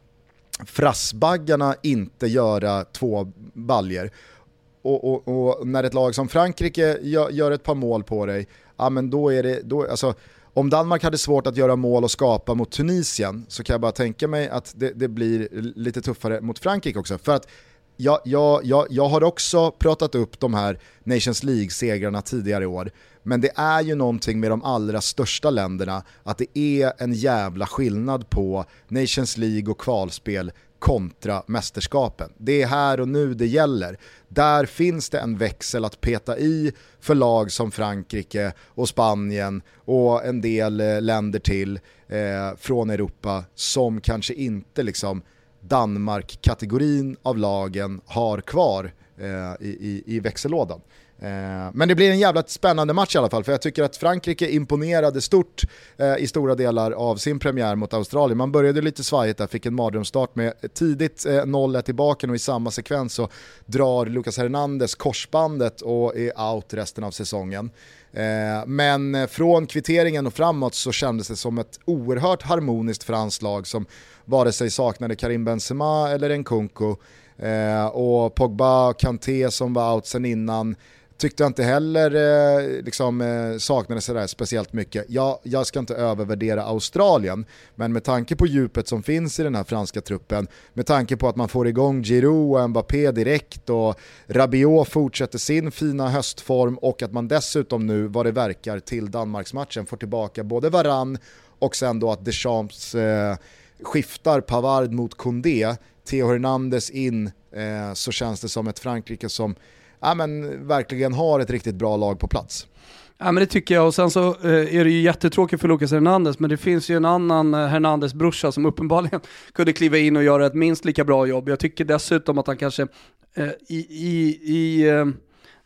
frassbaggarna inte göra två baljer. Och, och, och, när ett lag som Frankrike gör, gör, ett par mål på dig, ja men då är det, då, alltså, om Danmark hade svårt att göra mål och skapa mot Tunisien så kan jag bara tänka mig att det, det blir lite tuffare mot Frankrike också. För att jag, jag, jag, jag har också pratat upp de här Nations League-segrarna tidigare i år, men det är ju någonting med de allra största länderna att det är en jävla skillnad på Nations League och kvalspel kontra mästerskapen. Det är här och nu det gäller. Där finns det en växel att peta i för lag som Frankrike och Spanien och en del eh, länder till eh, från Europa som kanske inte liksom Danmark-kategorin av lagen har kvar eh, i, i, i växellådan. Eh, men det blir en jävla spännande match i alla fall, för jag tycker att Frankrike imponerade stort eh, i stora delar av sin premiär mot Australien. Man började lite svajigt där, fick en mardrömsstart med tidigt eh, 0-1 tillbaka och i samma sekvens så drar Lucas Hernandez korsbandet och är out resten av säsongen. Men från kvitteringen och framåt så kändes det som ett oerhört harmoniskt franskt lag som vare sig saknade Karim Benzema eller Nkunku. Och Pogba och Kanté som var out sen innan tyckte jag inte heller eh, liksom, eh, sådär speciellt mycket. Ja, jag ska inte övervärdera Australien, men med tanke på djupet som finns i den här franska truppen, med tanke på att man får igång Giroud och Mbappé direkt och Rabiot fortsätter sin fina höstform och att man dessutom nu, vad det verkar, till Danmarksmatchen får tillbaka både Varann och sen då att Deschamps eh, skiftar Pavard mot Koundé, Theo Hernandez in, eh, så känns det som ett Frankrike som ja, men, verkligen har ett riktigt bra lag på plats. Ja men det tycker jag och sen så eh, är det ju jättetråkigt för Lucas Hernandez men det finns ju en annan eh, Hernandez brorsa som uppenbarligen kunde kliva in och göra ett minst lika bra jobb. Jag tycker dessutom att han kanske eh, i, i, i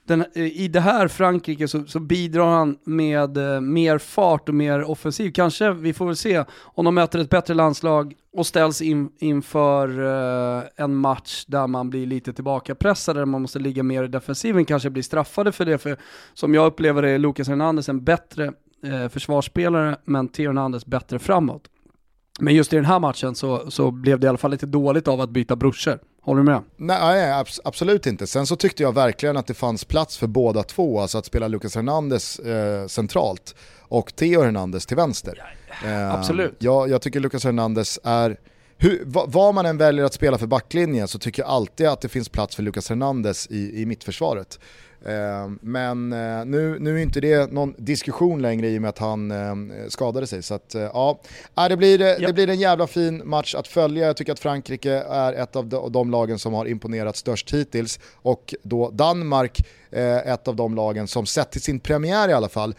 den, eh, i det här Frankrike så, så bidrar han med eh, mer fart och mer offensiv. Kanske, vi får väl se, om de möter ett bättre landslag och ställs in, inför eh, en match där man blir lite tillbakapressad, där man måste ligga mer i defensiven, kanske blir straffade för det. För som jag upplever det är Lucas Hernandez en bättre eh, försvarsspelare, men Theo Hernandez bättre framåt. Men just i den här matchen så, så blev det i alla fall lite dåligt av att byta brorsor. Håller du med? Nej, absolut inte. Sen så tyckte jag verkligen att det fanns plats för båda två, alltså att spela Lucas Hernandez eh, centralt och Theo Hernandez till vänster. Eh, absolut. Jag, jag tycker Lucas Hernandez är, hur, vad man än väljer att spela för backlinjen så tycker jag alltid att det finns plats för Lucas Hernandez i, i mittförsvaret. Ehm, men eh, nu, nu är inte det någon diskussion längre i och med att han ehm, skadade sig. Så att, eh, ja, det blir, ja. det blir en jävla fin match att följa. Jag tycker att Frankrike är ett av de, lagen som har imponerat störst hittills. Och då Danmark, eh, ett av de lagen som sett till sin premiär i alla fall,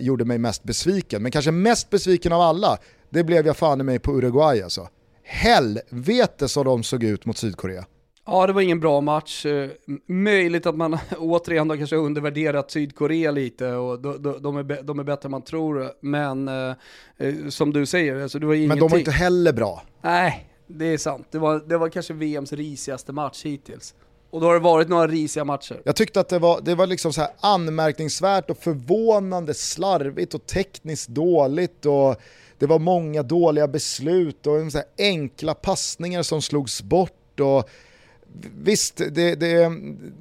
gjorde mig mest besviken. Men kanske mest besviken av alla, det blev jag fan i mig på Uruguay alltså. Helvete så de såg ut mot Sydkorea. Ja, det var ingen bra match. Eh, möjligt att man återigen har kanske undervärderat Sydkorea lite och de, de, de, är, de är bättre än man tror. Men eh, eh, som du säger, alltså det var ingenting. Men de var inte heller bra. Nej, det är sant. Det var, det var kanske VMs risigaste match hittills. Och då har det varit några risiga matcher. Jag tyckte att det var, det var liksom så anmärkningsvärt och förvånande slarvigt och tekniskt dåligt och det var många dåliga beslut och så enkla passningar som slogs bort och Visst, det, det,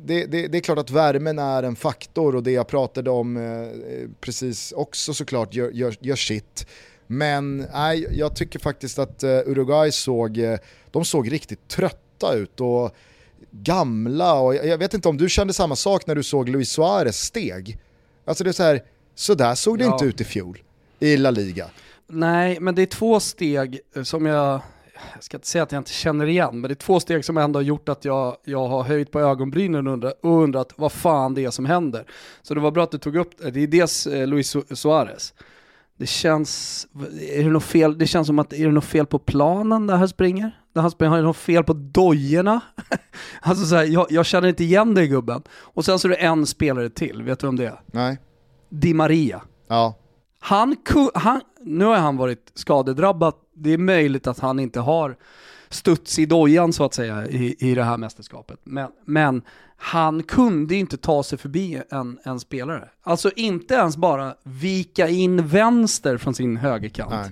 det, det, är klart att värmen är en faktor och det jag pratade om eh, precis också såklart gör, gör, gör sitt. Men nej, jag tycker faktiskt att eh, Uruguay såg, eh, de såg riktigt trötta ut och gamla och jag vet inte om du kände samma sak när du såg Luis Suarez steg. Alltså det är så här, så där såg det ja. inte ut i fjol i La Liga. Nej, men det är två steg som jag jag ska inte säga att jag inte känner igen, men det är två steg som ändå har gjort att jag, jag har höjt på ögonbrynen och undrat, och undrat vad fan det är som händer. Så det var bra att du tog upp det. Det är dels eh, Luis Suarez. Det känns, är det något fel, det känns som att, är det något fel på planen där han springer? Där han springer, har det något fel på dojorna? alltså så här, jag, jag känner inte igen dig gubben. Och sen så är det en spelare till, vet du om det är? Nej. Di Maria. Ja. Han, han, nu har han varit skadedrabbad, det är möjligt att han inte har studs i dojan så att säga i, i det här mästerskapet. Men, men han kunde inte ta sig förbi en, en spelare. Alltså inte ens bara vika in vänster från sin högerkant Nej.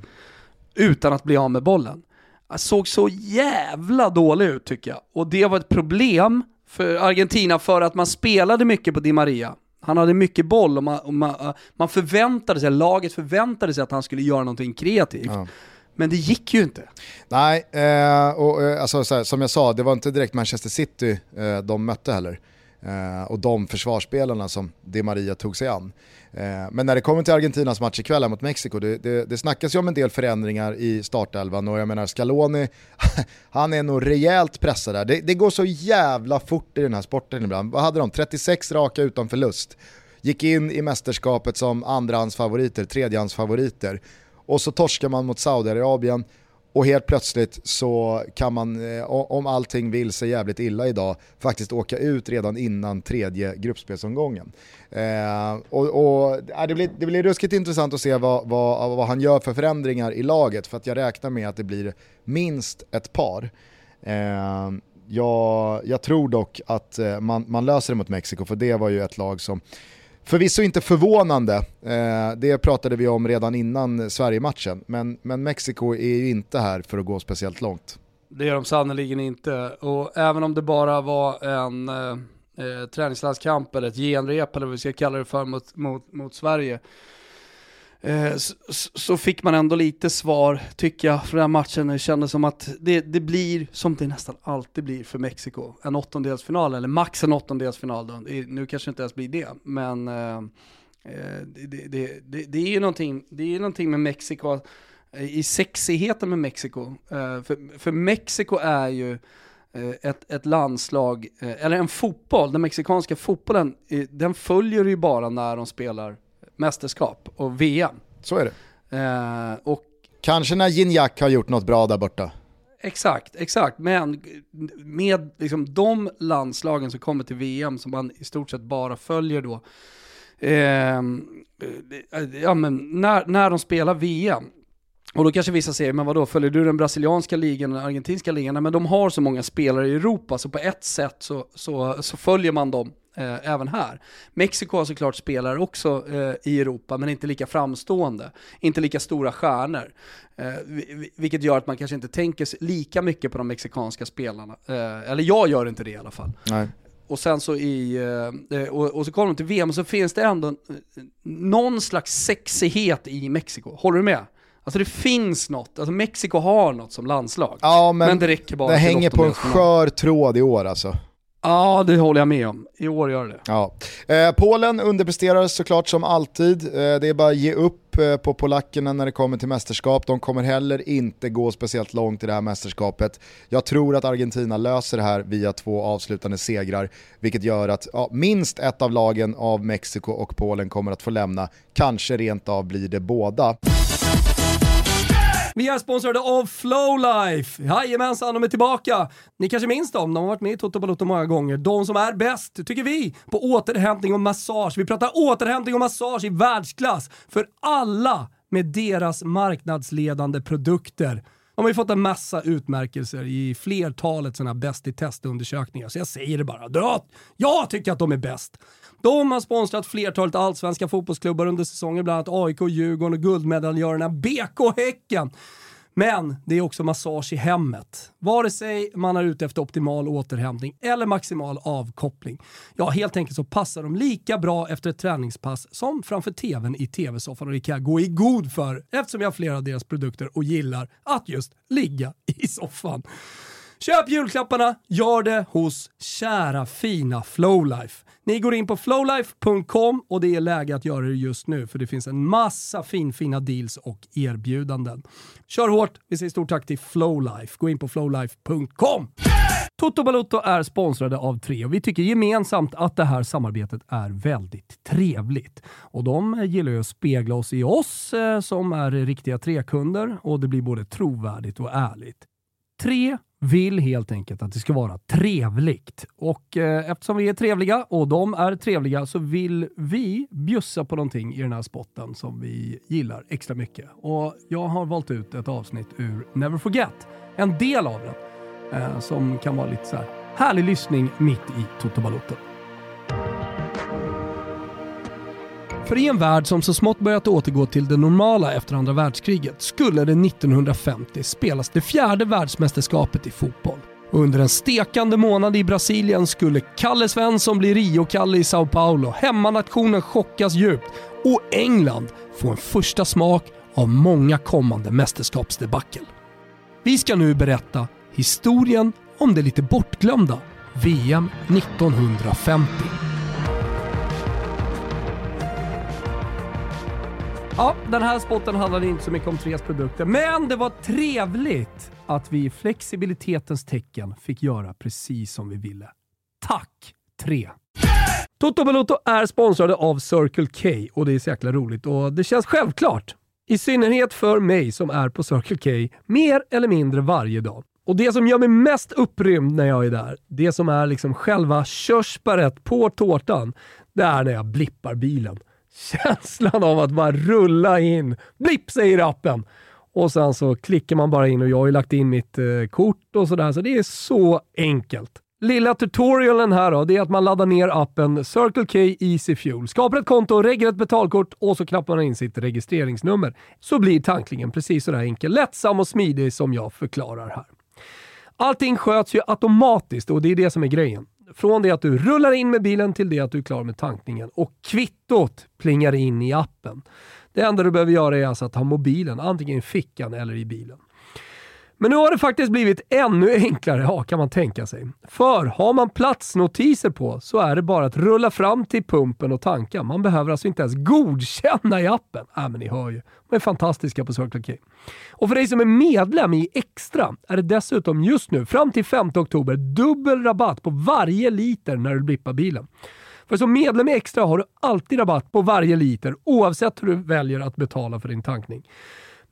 utan att bli av med bollen. Han såg så jävla dålig ut tycker jag. Och det var ett problem för Argentina för att man spelade mycket på Di Maria. Han hade mycket boll och man, och man, man förväntade sig, laget förväntade sig att han skulle göra någonting kreativt. Ja. Men det gick ju inte. Nej, eh, och, eh, alltså, här, som jag sa, det var inte direkt Manchester City eh, de mötte heller. Eh, och de försvarsspelarna som Di Maria tog sig an. Eh, men när det kommer till Argentinas match ikväll mot Mexiko, det, det, det snackas ju om en del förändringar i startelvan och jag menar Scaloni, han är nog rejält pressad där. Det, det, går så jävla fort i den här sporten ibland. Vad hade de? 36 raka utan förlust. Gick in i mästerskapet som andrahandsfavoriter, tredjehandsfavoriter. Och så torskar man mot Saudiarabien och helt plötsligt så kan man, eh, om allting vill sig jävligt illa idag, faktiskt åka ut redan innan tredje gruppspelsomgången. Eh, och, och det, blir, det blir ruskigt intressant att se vad, vad, vad han gör för förändringar i laget, för att jag räknar med att det blir minst ett par. Eh, jag, jag, tror dock att eh, man, man löser det mot Mexiko, för det var ju ett lag som Förvisso inte förvånande, eh, det pratade vi om redan innan Sverige-matchen, men, men Mexiko är ju inte här för att gå speciellt långt. Det är de sannerligen inte, och även om det bara var en eh, eh, träningslandskamp eller ett genrep eller vad vi ska kalla det för mot, mot, mot Sverige, Eh, så, fick man ändå lite svar, tycker jag, från den här matchen. Det kändes som att det, det, blir, som det nästan alltid blir för Mexiko, en åttondelsfinal, eller max en åttondelsfinal. Då. Nu kanske det inte ens blir det, men eh, eh det, det, det, är ju någonting, det är någonting med Mexiko, eh, i sexigheten med Mexiko. Eh, för, för Mexiko är ju ett, ett landslag, eller en fotboll, den mexikanska fotbollen, den följer ju bara när de spelar mästerskap och VM. Så är det. Eh, och Kanske när Gignac har gjort något bra där borta. Exakt, exakt. Men med liksom de landslagen som kommer till VM som man i stort sett bara följer då, eh, ja, men när, när de spelar VM, och då kanske vissa säger, men vadå, följer du den brasilianska ligan och den argentinska ligan? men de har så många spelare i Europa, så på ett sätt så, så, så följer man dem eh, även här. Mexiko har såklart spelare också eh, i Europa, men inte lika framstående, inte lika stora stjärnor. Eh, vilket gör att man kanske inte tänker lika mycket på de mexikanska spelarna. Eh, eller jag gör inte det i alla fall. Nej. Och sen så i, eh, eh, och, och, så kommer de till VM och så finns det ändå någon slags sexighet i Mexiko. Håller du med? Alltså det finns något, alltså Mexiko har något som landslag. Ja men, men det räcker bara Det hänger på en skör tråd i år alltså. Ja, det håller jag med om. I år gör det. Ja. Eh, Polen underpresterar såklart som alltid. Eh, det är bara att ge upp eh, på polackerna när det kommer till mästerskap. De kommer heller inte gå speciellt långt i det här mästerskapet. Jag tror att Argentina löser det här via två avslutande segrar, vilket gör att ja, minst ett av lagen av Mexiko och Polen kommer att få lämna. Kanske rent av blir det båda. Vi är sponsrade av Flowlife. Jajamensan, de är tillbaka. Ni kanske minns dem, de har varit med i Toto Balotto många gånger. De som är bäst, tycker vi, på återhämtning och massage. Vi pratar återhämtning och massage i världsklass för alla med deras marknadsledande produkter. De har ju fått en massa utmärkelser i flertalet sådana bäst i testundersökningar, så jag säger det bara. Jag tycker att de är bäst. De har sponsrat flertalet allsvenska fotbollsklubbar under säsongen, bland annat AIK, Djurgården och guldmedaljörerna BK Häcken. Men det är också massage i hemmet. Vare sig man är ute efter optimal återhämtning eller maximal avkoppling. Ja, helt enkelt så passar de lika bra efter ett träningspass som framför tvn i tv-soffan och det kan jag gå i god för eftersom jag har flera av deras produkter och gillar att just ligga i soffan. Köp julklapparna, gör det hos kära fina Flowlife. Ni går in på flowlife.com och det är läge att göra det just nu för det finns en massa finfina deals och erbjudanden. Kör hårt, vi säger stort tack till Flowlife. Gå in på flowlife.com. Toto Balotto är sponsrade av Tre och vi tycker gemensamt att det här samarbetet är väldigt trevligt. Och de gillar ju att spegla oss i oss eh, som är riktiga Tre-kunder och det blir både trovärdigt och ärligt. Tre vill helt enkelt att det ska vara trevligt. Och eh, eftersom vi är trevliga och de är trevliga så vill vi bjussa på någonting i den här spotten som vi gillar extra mycket. Och jag har valt ut ett avsnitt ur Never Forget. En del av den eh, som kan vara lite så här härlig lyssning mitt i Toto Balotto. För i en värld som så smått börjat återgå till det normala efter andra världskriget skulle det 1950 spelas det fjärde världsmästerskapet i fotboll. Och under en stekande månad i Brasilien skulle Kalle Svensson bli Rio-Kalle i Sao Paulo, hemmanationen chockas djupt och England få en första smak av många kommande mästerskapsdebacle. Vi ska nu berätta historien om det lite bortglömda VM 1950. Ja, den här spotten handlade inte så mycket om Tres produkter, men det var trevligt att vi i flexibilitetens tecken fick göra precis som vi ville. Tack Tre! Toto Balotto är sponsrade av Circle K och det är så jäkla roligt och det känns självklart I synnerhet för mig som är på Circle K mer eller mindre varje dag. Och det som gör mig mest upprymd när jag är där, det som är liksom själva körsbäret på tårtan, det är när jag blippar bilen. Känslan av att bara rulla in. Blipp säger appen! Och sen så klickar man bara in och jag har ju lagt in mitt eh, kort och sådär, så det är så enkelt. Lilla tutorialen här då, det är att man laddar ner appen Circle K Easy Fuel, skapar ett konto, reggar ett betalkort och så knappar man in sitt registreringsnummer. Så blir tanklingen precis sådär enkel, lättsam och smidig som jag förklarar här. Allting sköts ju automatiskt och det är det som är grejen. Från det att du rullar in med bilen till det att du är klar med tankningen och kvittot plingar in i appen. Det enda du behöver göra är alltså att ha mobilen antingen i fickan eller i bilen. Men nu har det faktiskt blivit ännu enklare, ja, kan man tänka sig. För har man platsnotiser på så är det bara att rulla fram till pumpen och tanka. Man behöver alltså inte ens godkänna i appen. Äh, men ni hör ju, de är fantastiska på Circle K. Och för dig som är medlem i Extra är det dessutom just nu, fram till 5 oktober, dubbel rabatt på varje liter när du blippar bilen. För som medlem i Extra har du alltid rabatt på varje liter oavsett hur du väljer att betala för din tankning.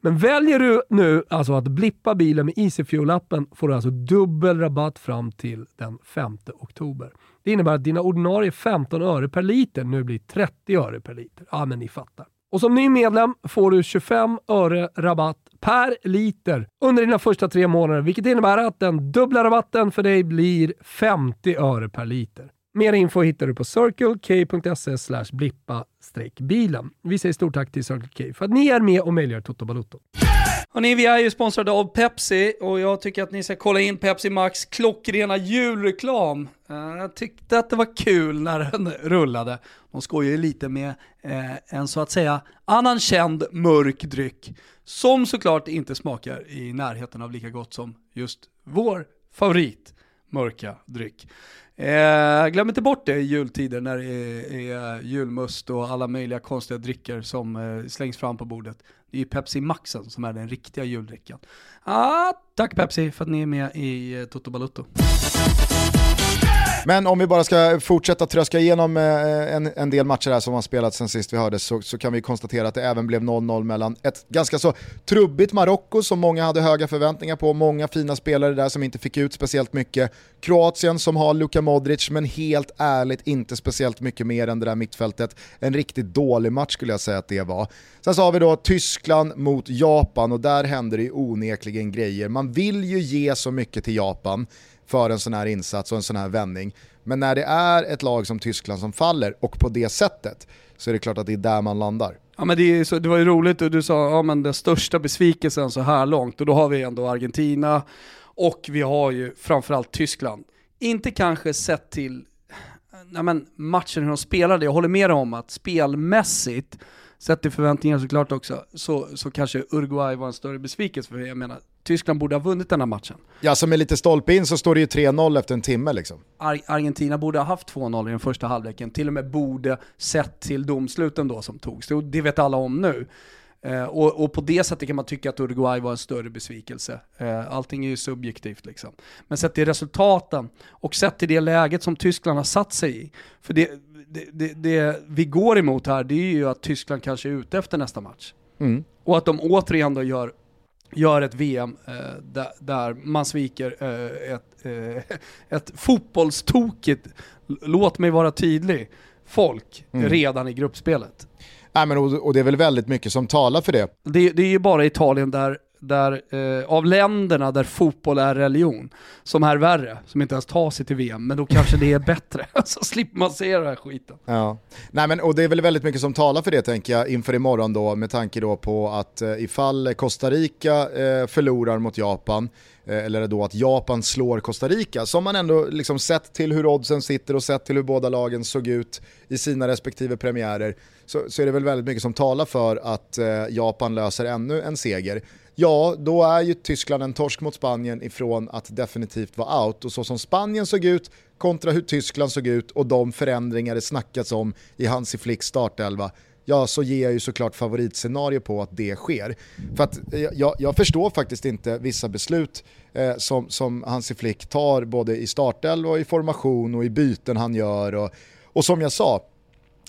Men väljer du nu alltså att blippa bilen med EasyFuel-appen får du alltså dubbel rabatt fram till den 5 oktober. Det innebär att dina ordinarie 15 öre per liter nu blir 30 öre per liter. Ja, men ni fattar. Och som ny medlem får du 25 öre rabatt per liter under dina första tre månader, vilket innebär att den dubbla rabatten för dig blir 50 öre per liter. Mer info hittar du på circlek.se blippa bilen. Vi säger stort tack till Circle K för att ni är med och möjliggör Toto Balotto. Hörrni, vi är ju sponsrade av Pepsi och jag tycker att ni ska kolla in Pepsi Max klockrena julreklam. Eh, jag tyckte att det var kul när den rullade. De skojar ju lite med eh, en så att säga annan känd mörk dryck som såklart inte smakar i närheten av lika gott som just vår favorit mörka dryck. Eh, glöm inte bort det i jultider när det är, är, julmust och alla möjliga konstiga drycker som eh, slängs fram på bordet. Det är ju Pepsi Maxen som är den riktiga juldrickan. Ah, tack Pepsi för att ni är med i eh, Toto Balutto. Men om vi bara ska fortsätta tröska igenom eh, en, en del matcher här som har spelats sen sist vi hördes så, så kan vi konstatera att det även blev 0-0 mellan ett ganska så trubbigt Marocko som många hade höga förväntningar på, många fina spelare där som inte fick ut speciellt mycket. Kroatien som har Luka Modric men helt ärligt inte speciellt mycket mer än det där mittfältet. En riktigt dålig match skulle jag säga att det var. Sen så har vi då Tyskland mot Japan och där händer det ju onekligen grejer. Man vill ju ge så mycket till Japan för en sån här insats och en sån här vändning. Men när det är ett lag som Tyskland som faller och på det sättet så är det klart att det är där man landar. Ja men det, så, det var ju roligt och du sa ja, men den största besvikelsen så här långt och då har vi ändå Argentina och vi har ju framförallt Tyskland. Inte kanske sett till nej men, matchen hur de spelade, jag håller med dig om att spelmässigt sett till förväntningar såklart också, så, så kanske Uruguay var en större besvikelse. För jag menar, Tyskland borde ha vunnit den här matchen. Ja, som är lite stolpe in så står det ju 3-0 efter en timme liksom. Ar Argentina borde ha haft 2-0 i den första halvleken, till och med borde sett till domsluten då som togs. Det vet alla om nu. Eh, och, och, på det sättet kan man tycka att Uruguay var en större besvikelse. Eh, allting är ju subjektivt liksom. Men sett till resultaten och sett till det läget som Tyskland har satt sig i. För det, det, det, det vi går emot här, det är ju att Tyskland kanske är ute efter nästa match. Mm. Och att de återigen då gör gör ett VM eh, där, där, man sviker eh, ett, eh, ett fotbollstokigt, låt mig vara tydlig, folk mm. redan i gruppspelet. Nej, men, och, och, det är väl väldigt mycket som talar för det. Det, det är ju bara Italien där där, eh, av länderna där fotboll är religion, som är värre, som inte ens tar sig till VM, men då kanske det är bättre. så slipper man se den här skiten. Ja. Nej, men, och det är väl väldigt mycket som talar för det tänker jag inför imorgon då, med tanke då på att eh, ifall Costa Rica eh, förlorar mot Japan, eh, eller då att Japan slår Costa Rica, som man ändå liksom sett till hur oddsen sitter och sett till hur båda lagen såg ut i sina respektive premiärer, så, så är det väl väldigt mycket som talar för att eh, Japan löser ännu en seger ja då är ju Tyskland en torsk mot Spanien ifrån att definitivt vara out. Och så som Spanien såg ut kontra hur Tyskland såg ut och de förändringar det snackats om i Hansi Flicks startelva, ja så ger jag ju såklart favoritscenario på att det sker. För att eh, jag, jag förstår faktiskt inte vissa beslut eh, som, som Hansi Flick tar både i startelva och i formation och i byten han gör. Och, och som jag sa,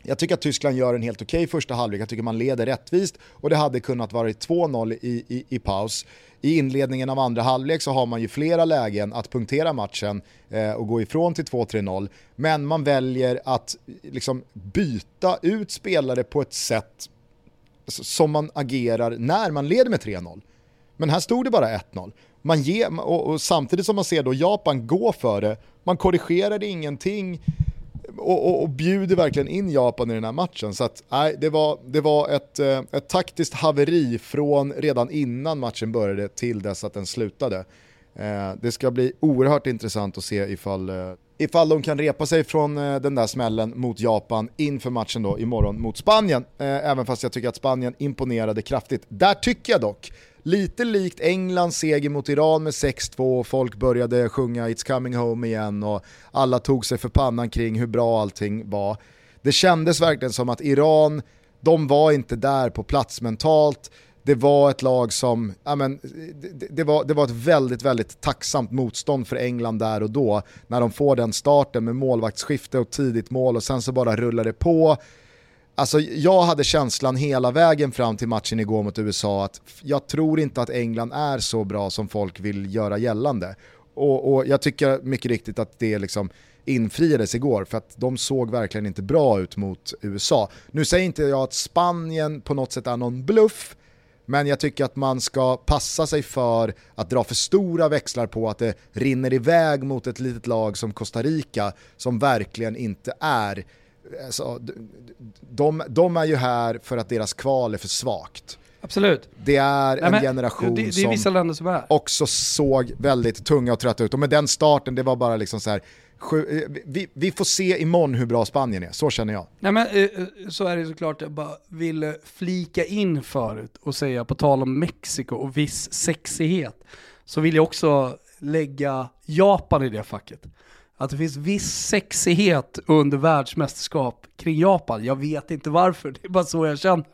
jag tycker att Tyskland gör en helt okej okay första halvlek, jag tycker man leder rättvist och det hade kunnat vara 2-0 i, i, i paus. I inledningen av andra halvlek så har man ju flera lägen att punktera matchen eh, och gå ifrån till 2-3-0. Men man väljer att liksom, byta ut spelare på ett sätt som man agerar när man leder med 3-0. Men här stod det bara 1-0. Man ger, och, och, samtidigt som man ser då Japan gå för det, man korrigerade ingenting och, och, och bjuder verkligen in Japan i den här matchen. Så att, nej, det var, det var ett, eh, ett taktiskt haveri från redan innan matchen började till dess att den slutade. Eh, det ska bli oerhört intressant att se ifall, eh, ifall de kan repa sig från den där smällen mot Japan inför matchen då imorgon mot Spanien. Även fast jag tycker att Spanien imponerade kraftigt. Där tycker jag dock Lite likt Englands seger mot Iran med 6-2, och folk började sjunga It's coming home igen och alla tog sig för pannan kring hur bra allting var. Det kändes verkligen som att Iran, de var inte där på plats mentalt, det var ett lag som, ja men, det, det, var, det var ett väldigt, väldigt tacksamt motstånd för England där och då, när de får den starten med målvaktsskifte och tidigt mål och sen så bara rullar det på. Alltså jag hade känslan hela vägen fram till matchen igår mot USA att jag tror inte att England är så bra som folk vill göra gällande. Och, och jag tycker mycket riktigt att det liksom infriades igår för att de såg verkligen inte bra ut mot USA. Nu säger inte jag att Spanien på något sätt är någon bluff, men jag tycker att man ska passa sig för att dra för stora växlar på att det rinner iväg mot ett litet lag som Costa Rica som verkligen inte är alltså, de, de är ju här för att deras kval är för svagt. Absolut. Det är Nej, en generation det, det är länder som är. också såg väldigt tunga och trötta ut. Och med den starten, det var bara liksom så här, eh, vi, vi, får se imorgon hur bra Spanien är, så känner jag. Nej men eh, så är det såklart, jag bara vill flika in förut och säga, på tal om Mexiko och viss sexighet, så vill jag också lägga Japan i det facket att det finns viss sexighet under världsmästerskap kring Japan. Jag vet inte varför, det är bara så jag känner.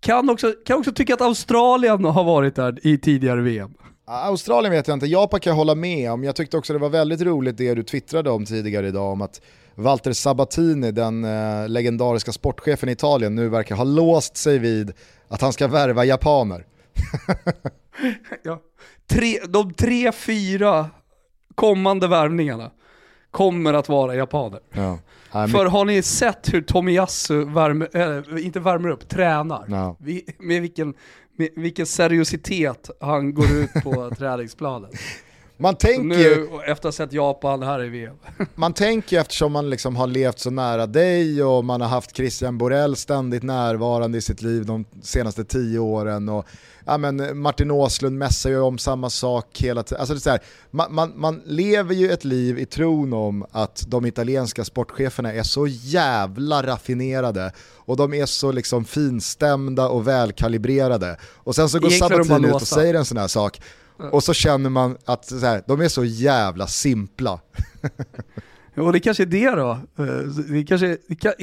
Kan också, kan också tycka att Australien har varit där i tidigare VM. Australien vet jag inte, Japan kan jag hålla med om. Jag tyckte också det var väldigt roligt det du twittrade om tidigare idag om att Walter Sabatini, den eh, legendariska sportchefen i Italien, nu verkar ha låst sig vid att han ska värva japaner. ja. tre, de tre, fyra kommande värvningarna kommer att vara japaner. Ja. För har ni sett hur Tomiyasu värmer, äh, inte värmer upp, tränar? No. Vi, med, vilken, med vilken seriositet han går ut på träningsplanen. Man tänker nu, ju, efter att ha sett Japan här i VM. man tänker eftersom man liksom har levt så nära dig och man har haft Christian Borell ständigt närvarande i sitt liv de senaste tio åren och ja, men Martin Åslund mässar ju om samma sak hela tiden. Alltså man, man, man, lever ju ett liv i tron om att de italienska sportcheferna är så jävla raffinerade och de är så liksom finstämda och välkalibrerade. Och sen så går Sabatini ut och säger en sån här sak och så känner man att så här, de är så jävla simpla. Och det kanske är det då. Eh, det kanske,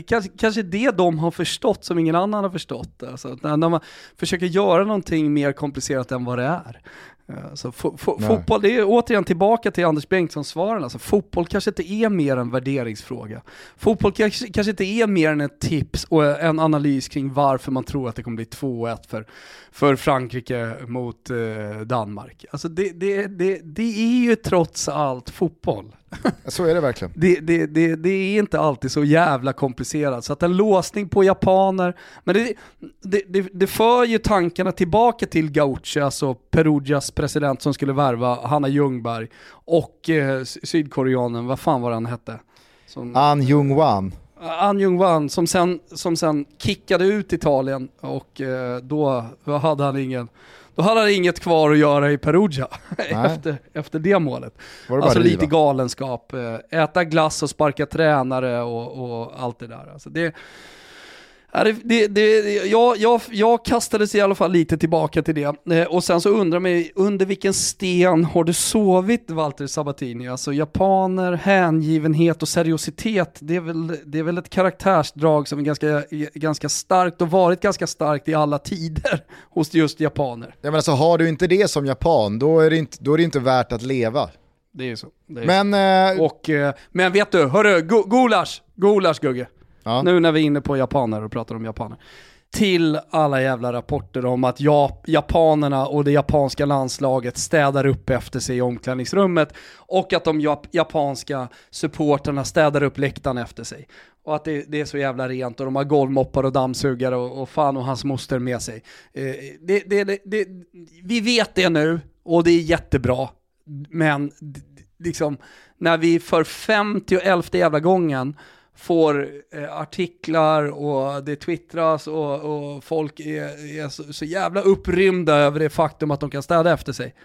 kanske, kanske det de har förstått som ingen annan har förstått. Alltså, när man försöker göra någonting mer komplicerat än vad det är. Alltså, fotboll, det är återigen tillbaka till Anders Bengtsson-svaren. Alltså, fotboll kanske inte är mer en värderingsfråga. Fotboll kanske, kanske inte är mer än ett tips och en analys kring varför man tror att det kommer bli 2-1 för, för Frankrike mot eh, Danmark. Alltså det, det, det, det är ju trots allt fotboll. Så är det verkligen. Det, det, det, det, är inte alltid så jävla komplicerat. Så att en låsning på japaner, men det, det, det, för ju tankarna tillbaka till Gaucho, alltså Perugias president som skulle värva Hanna Ljungberg och eh, sydkoreanen, vad fan var han hette? Som, An Jung-Wan. An Jung-Wan som sen, som sen kickade ut Italien och eh, då hade han ingen då hade han inget kvar att göra i Perugia efter, efter det målet. Det alltså lite galenskap, eh, äta glass och sparka tränare och, och allt det där. Alltså det, det, det, det, jag, jag, jag kastades i alla fall lite tillbaka till det. Eh, och sen så undrar mig, under vilken sten har du sovit Walter Sabatini? Alltså japaner, hängivenhet och seriositet, det är väl, det är väl ett karaktärsdrag som är ganska, ganska starkt och varit ganska starkt i alla tider hos just japaner. Ja men alltså har du inte det som japan, då är det inte, då är det inte värt att leva. Det är så. Det är men, så. Och, eh, men vet du, hörru, go gulasch, gulasch Gugge. Ja. nu när vi är inne på japaner och pratar om japaner. Till alla jävla rapporter om att ja, japanerna och det japanska landslaget städar upp efter sig i omklädningsrummet och att de jap japanska supporterna städar upp läktaren efter sig. Och att det, det är så jävla rent och de har golvmoppar och dammsugare och, och fan och hans moster med sig. Eh, det, det, det, det, vi vet det nu och det är jättebra. Men liksom, när vi för 50 och 11 jävla gången får eh, artiklar och det twittras och, och folk är, är så, så jävla upprymda över det faktum att de kan städa efter sig.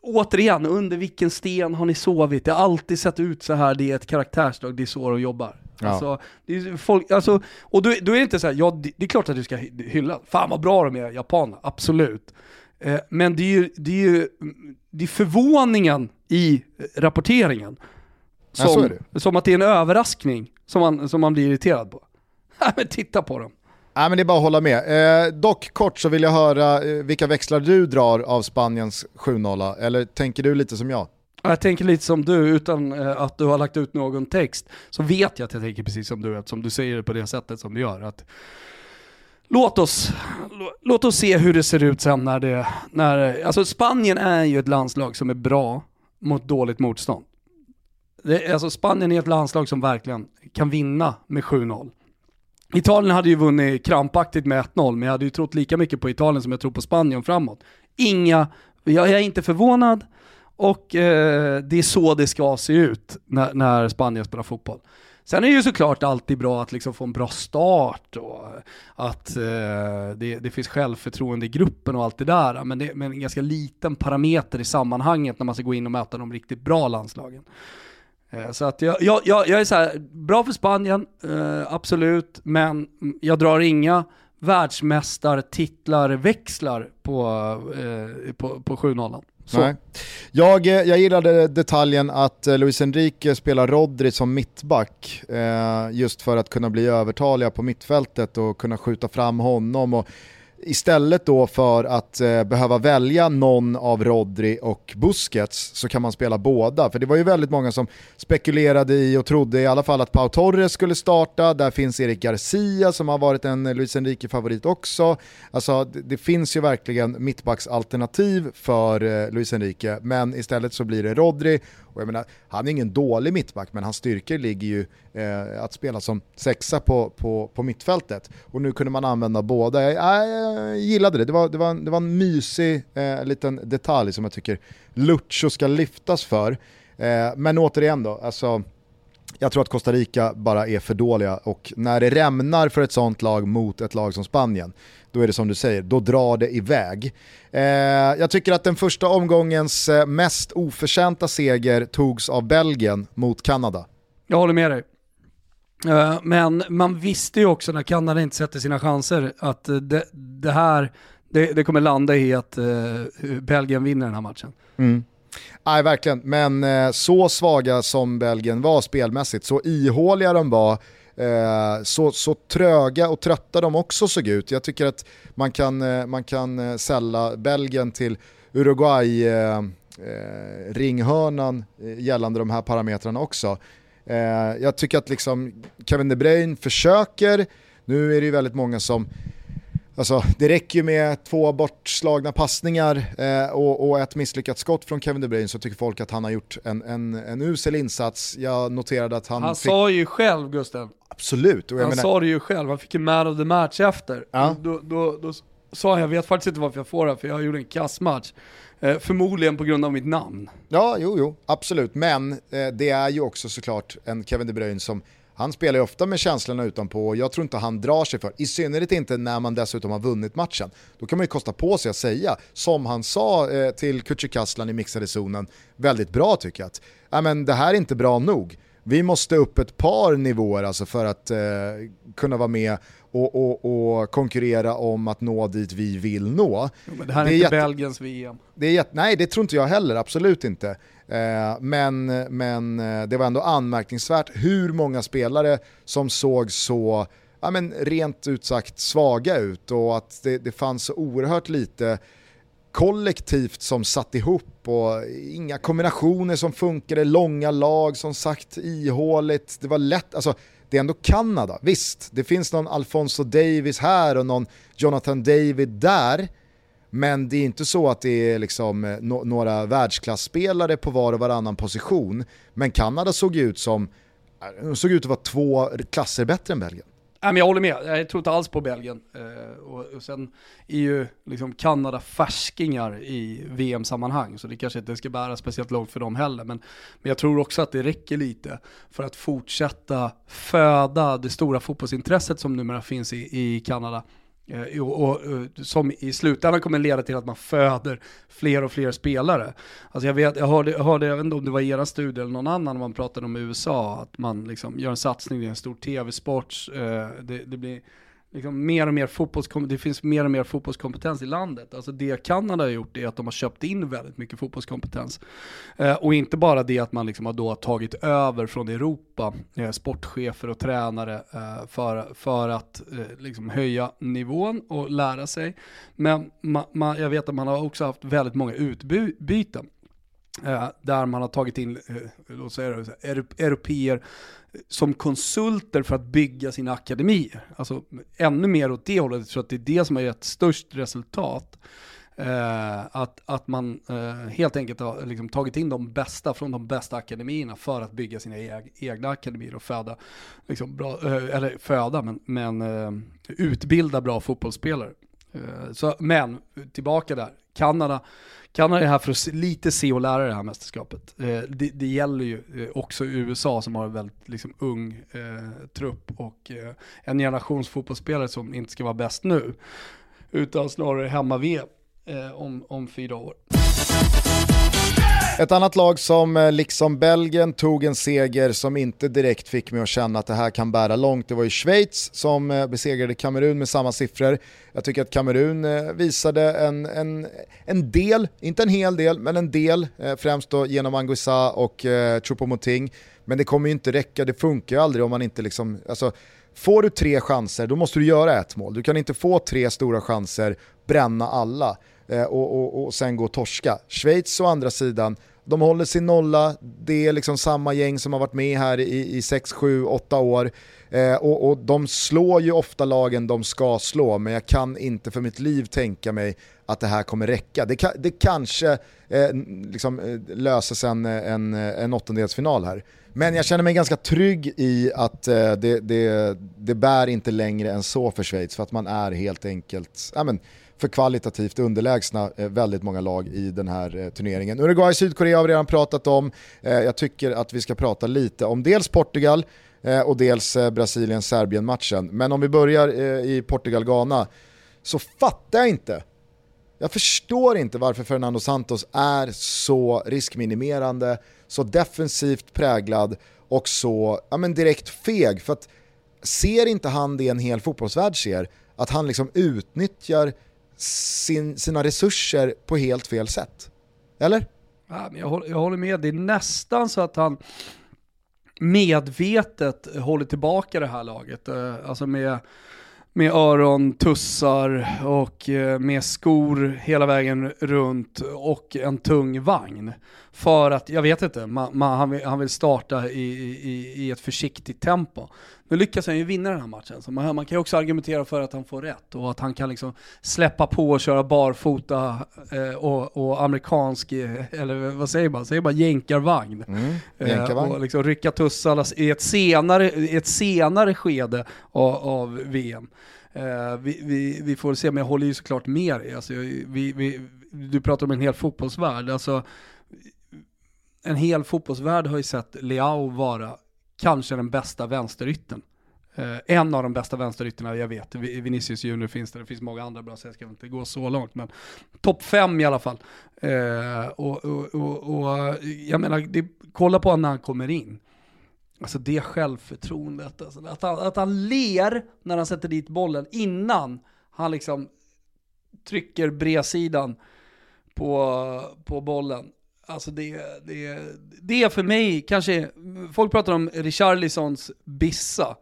Återigen, under vilken sten har ni sovit? Det har alltid sett ut så här, det är ett karaktärsdrag, det är så de jobbar. Ja. Alltså, det är folk, alltså, och då, då är det inte så här, ja det, det är klart att du ska hy- hylla, fan vad bra de är, japaner, absolut. Eh, men det är ju, det är ju det är förvåningen i rapporteringen. Ja, Som, det. som att det är en överraskning som man, som man blir irriterad på. Men titta på dem. Nej men det är bara att hålla med. Eh, dock kort så vill jag höra eh, vilka växlar du drar av Spaniens 7-0, eller tänker du lite som jag? Jag tänker lite som du, utan eh, att du har lagt ut någon text, så vet jag att jag tänker precis som du, eftersom du säger det på det sättet som du gör. Att låt, oss, lå- låt oss se hur det ser ut sen när det, när, alltså Spanien är ju ett landslag som är bra mot dåligt motstånd. Det, alltså Spanien är ett landslag som verkligen kan vinna med 7-0. Italien hade ju vunnit krampaktigt med 1-0, men jag hade ju trott lika mycket på Italien som jag tror på Spanien framåt. Inga, jag är inte förvånad, och eh, det är så det ska se ut när, när Spanien spelar fotboll. Sen är det ju såklart alltid bra att liksom få en bra start och att eh, det, det finns självförtroende i gruppen och allt det där. Men det är en ganska liten parameter i sammanhanget när man ska gå in och möta de riktigt bra landslagen. Eh, så att jag, jag, jag, jag är så här, bra för Spanien, eh, absolut, men jag drar inga världsmästartitlar växlar på, eh, på, på 7-0. Nej. Jag, eh, jag gillade detaljen att eh, Luis Enrique spelar Rodri som mittback eh, just för att kunna bli övertaliga på mittfältet och kunna skjuta fram honom. Och istället då för att eh, behöva välja någon av Rodri och Busquets så kan man spela båda. För det var ju väldigt många som spekulerade i och trodde i alla fall att Pau Torres skulle starta. Där finns Erik Garcia som har varit en Luis Enrique-favorit också. Alltså det, det finns ju verkligen mittbacksalternativ för eh, Luis Enrique, men istället så blir det Rodri. Och jag menar, han är ingen dålig mittback, men hans styrkor ligger ju eh, att spela som sexa på, på, på mittfältet. Och nu kunde man använda båda. Jag, jag, jag gillade det, det var, det var, en- det var en mysig eh, liten detalj som jag tycker Lucho ska lyftas för. Eh, men återigen då, alltså jag tror att Costa Rica bara är för dåliga och när det rämnar för ett sånt lag mot ett lag som Spanien, då är det som du säger, då drar det iväg. Eh, jag tycker att den första omgångens eh, mest oförtjänta seger togs av Belgien mot Kanada. Jag håller med dig. Eh, Men man visste ju också när Kanada inte sätter sina chanser att eh, det, det här, det, det kommer landa i att Belgien vinner den här matchen. Mm. Nej, verkligen. Men eh, så svaga som Belgien var spelmässigt, så ihåliga de var, Eh, så, så tröga och trötta de också såg ut. Jag tycker att man kan, eh, man kan eh, sälla Belgien till Uruguay eh, eh, ringhörnan eh, gällande de här parametrarna också. Eh, jag tycker att liksom Kevin De Bruyne försöker, nu är det ju väldigt många som Alltså, det räcker ju med två bortslagna passningar eh, och, och ett misslyckat skott från Kevin De Bruyne så tycker folk att han har gjort en, en, en usel insats. Jag noterade att han, Han fick... sa ju själv Gustav, Absolut. Han menar, sa det ju själv, han fick en man of the match efter. Ja. Då, då, då sa han, jag vet faktiskt inte varför jag får det, för jag gjorde en kass match. Eh, förmodligen på grund av mitt namn. Ja, jo, jo, absolut. Men eh, det är ju också såklart en Kevin De Bruyne som han spelar ju ofta med känslorna utanpå och jag tror inte han drar sig för, i synnerhet inte när man dessutom har vunnit matchen. Då kan man ju kosta på sig att säga, som han sa eh, till Kücükaslan i mixade zonen, väldigt bra tycker jag, att "Ja, men det här är inte bra nog. Vi måste upp ett par nivåer alltså för att eh, kunna vara med och, och, och konkurrera om att nå dit vi vill nå. Jo, det här är, Det är inte jätte- Belgiens VM. Det är jätte, nej, det tror inte jag heller, absolut inte. Eh, men, men eh, det var ändå anmärkningsvärt hur många spelare som såg så ja, men rent ut sagt svaga ut och att det, det fanns så oerhört lite kollektivt som satt ihop och inga kombinationer som funkade, långa lag som sagt ihåligt. Det var lätt, alltså det är ändå Kanada. Visst, det finns någon Alfonso Davis här och någon Jonathan David där. Men det är inte så att det är liksom eh, no några världsklasspelare på var och varannan position. Men Kanada såg ut som, eh, såg ut att vara två klasser bättre än Belgien. Nej, men jag håller med, jag tror inte alls på Belgien. Eh, och, och sen är ju liksom Kanada färskingar i VM-sammanhang, så det kanske inte ska bära speciellt långt för dem heller. Men, men jag tror också att det räcker lite för att fortsätta föda det stora fotbollsintresset som numera finns i, i Kanada. Eh, och, och, som i slutändan kommer leda till att man föder fler och fler spelare. Alltså jag, vet, jag, hörde, jag hörde, jag vet inte om det var i era studie eller någon annan, när man pratade om USA, att man liksom gör en satsning, det är en stor tv-sport, eh, det, det blir liksom mer och mer det finns mer och mer fotbollskompetens i landet. Alltså det Kanada har gjort är att de har köpt in väldigt mycket fotbollskompetens. Eh, och inte bara det att man liksom har då tagit över från Europa, eh, sportchefer och tränare eh, för, för att eh, liksom höja nivån och lära sig. Men ma, ma, jag vet att man har också haft väldigt många utbyten. Eh, där man har tagit in, eh, låt säga europeer som konsulter för att bygga sina akademier. Alltså ännu mer åt det hållet, jag tror att det är det som har gett störst resultat. Eh, att, att man eh, helt enkelt har liksom, tagit in de bästa från de bästa akademierna för att bygga sina eg egna akademier och föda, liksom, bra, eh, eller föda, men, men eh, utbilda bra fotbollsspelare. Eh, så, men tillbaka där, Kanada Kanada är här för att lite se och lära det här mästerskapet. Eh, det, det, gäller ju eh, också USA som har en väldigt liksom, ung eh, trupp och eh, en generations fotbollsspelare som inte ska vara bäst nu, utan snarare hemma-VM eh, om, om fyra år. Ett annat lag som eh, liksom Belgien tog en seger som inte direkt fick mig att känna att det här kan bära långt, det var ju Schweiz som eh, besegrade Kamerun med samma siffror. Jag tycker att Kamerun eh, visade en, en, en del, inte en hel del, men en del, främst då genom Anguissa och eh, Choupo-Moting. Men det kommer ju inte räcka, det funkar ju aldrig om man inte liksom, alltså Får du tre chanser, då måste du göra ett mål. Du kan inte få tre stora chanser, bränna alla Eh, och, och, och sen gå och torska. Schweiz å andra sidan, de håller sin nolla, det är liksom samma gäng som har varit med här i, i 6, 7, 8 år. Eh, och, och, de slår ju ofta lagen de ska slå, men jag kan inte för mitt liv tänka mig att det här kommer räcka. Det, det kanske eh, liksom, eh, löser sig en, eh, en, en åttondelsfinal här. Men jag känner mig ganska trygg i att eh, det, det, det bär inte längre än så för Schweiz, för att man är helt enkelt, ja, men, för kvalitativt underlägsna eh, väldigt många lag i den här eh, turneringen. Uruguay Sydkorea har vi redan pratat om. Eh, jag tycker att vi ska prata lite om dels Portugal och dels Brasilien-Serbien-matchen. Men om vi börjar i Portugal-Ghana så fattar jag inte jag förstår inte varför Fernando Santos är så riskminimerande, så defensivt präglad och så ja, men direkt feg. För att ser inte han det en hel fotbollsvärld ser? Att han liksom utnyttjar sin, sina resurser på helt fel sätt. Eller? Ja, men jag, håller, jag håller med, det är nästan så att han medvetet håller tillbaka det här laget. Eh, alltså med, med öron, tussar och eh, med skor hela vägen runt och en tung vagn. För att, jag vet inte, man, man, han, vill, han vill starta i, i, i ett försiktigt tempo. Nu lyckas han ju vinna den här matchen, så man, man kan ju också argumentera för att han får rätt och att han kan liksom släppa på och köra barfota eh, och, och, amerikansk, eh, eller vad säger man, säger man jänkarvagn. Mm, jänkarvagn. Eh, och liksom rycka tussarna i ett senare, ett senare skede av, av VM. Eh, vi, vi, vi, får se, men jag håller ju såklart med dig. Alltså, vi, vi, du pratar om en hel fotbollsvärld. Alltså, en hel fotbollsvärld har ju sett Leao vara kanske den bästa vänsterytten. Uh, en av de bästa vänsterytterna jag vet. Vinicius Junior finns det, det finns många andra bra, så jag ska inte gå så långt. Men topp fem i alla fall. Uh, och, och, och, och, jag menar, det, kolla på honom när han kommer in. Alltså det självförtroendet, alltså, att, han, att han ler när han sätter dit bollen innan han liksom trycker bredsidan på, på bollen. Alltså det, det, det är för mig kanske, folk pratar om Richarlisons bissa.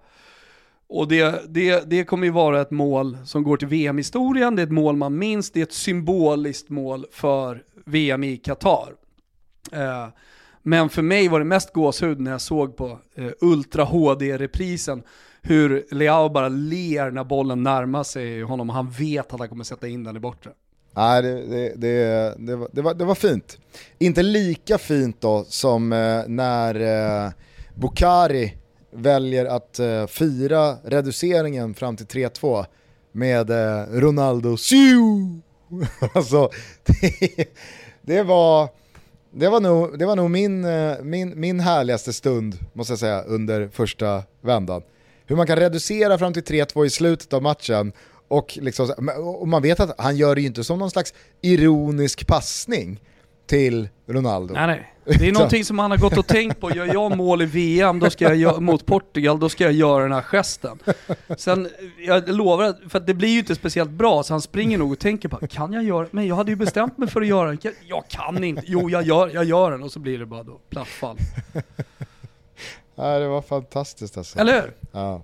Och det, det, det kommer ju vara ett mål som går till VM-historien, det är ett mål man minns, det är ett symboliskt mål för VM i Qatar. Eh, Men för mig var det mest gåshud när jag såg på eh, Ultra HD-reprisen hur Leao bara ler när bollen närmar sig honom och han vet att han kommer sätta in den i bortre. Nej, det, det, det, det, var, det, var, det var fint. Inte lika fint då som eh, när eh, Bukari väljer att eh, fira reduceringen fram till 3-2 med eh, Ronaldo Siu! alltså, det, det, var, det, var nog, det var nog min, eh, min, min härligaste stund, måste jag säga, under första vändan. Hur man kan reducera fram till 3-2 i slutet av matchen och, liksom, och man vet att han gör det ju inte som någon slags ironisk passning till Ronaldo. Nej, nej. Det är någonting som han har gått och tänkt på. Gör jag mål i VM då ska jag mot Portugal, då ska jag göra den här gesten. Sen, jag lovar, för det blir ju inte speciellt bra, så han springer nog och tänker på, kan jag göra Men jag hade ju bestämt mig för att göra den. Jag kan inte. Jo, jag gör, jag gör den. Och så blir det bara då platt fall. Ja, det var fantastiskt alltså. Eller hur? Ja.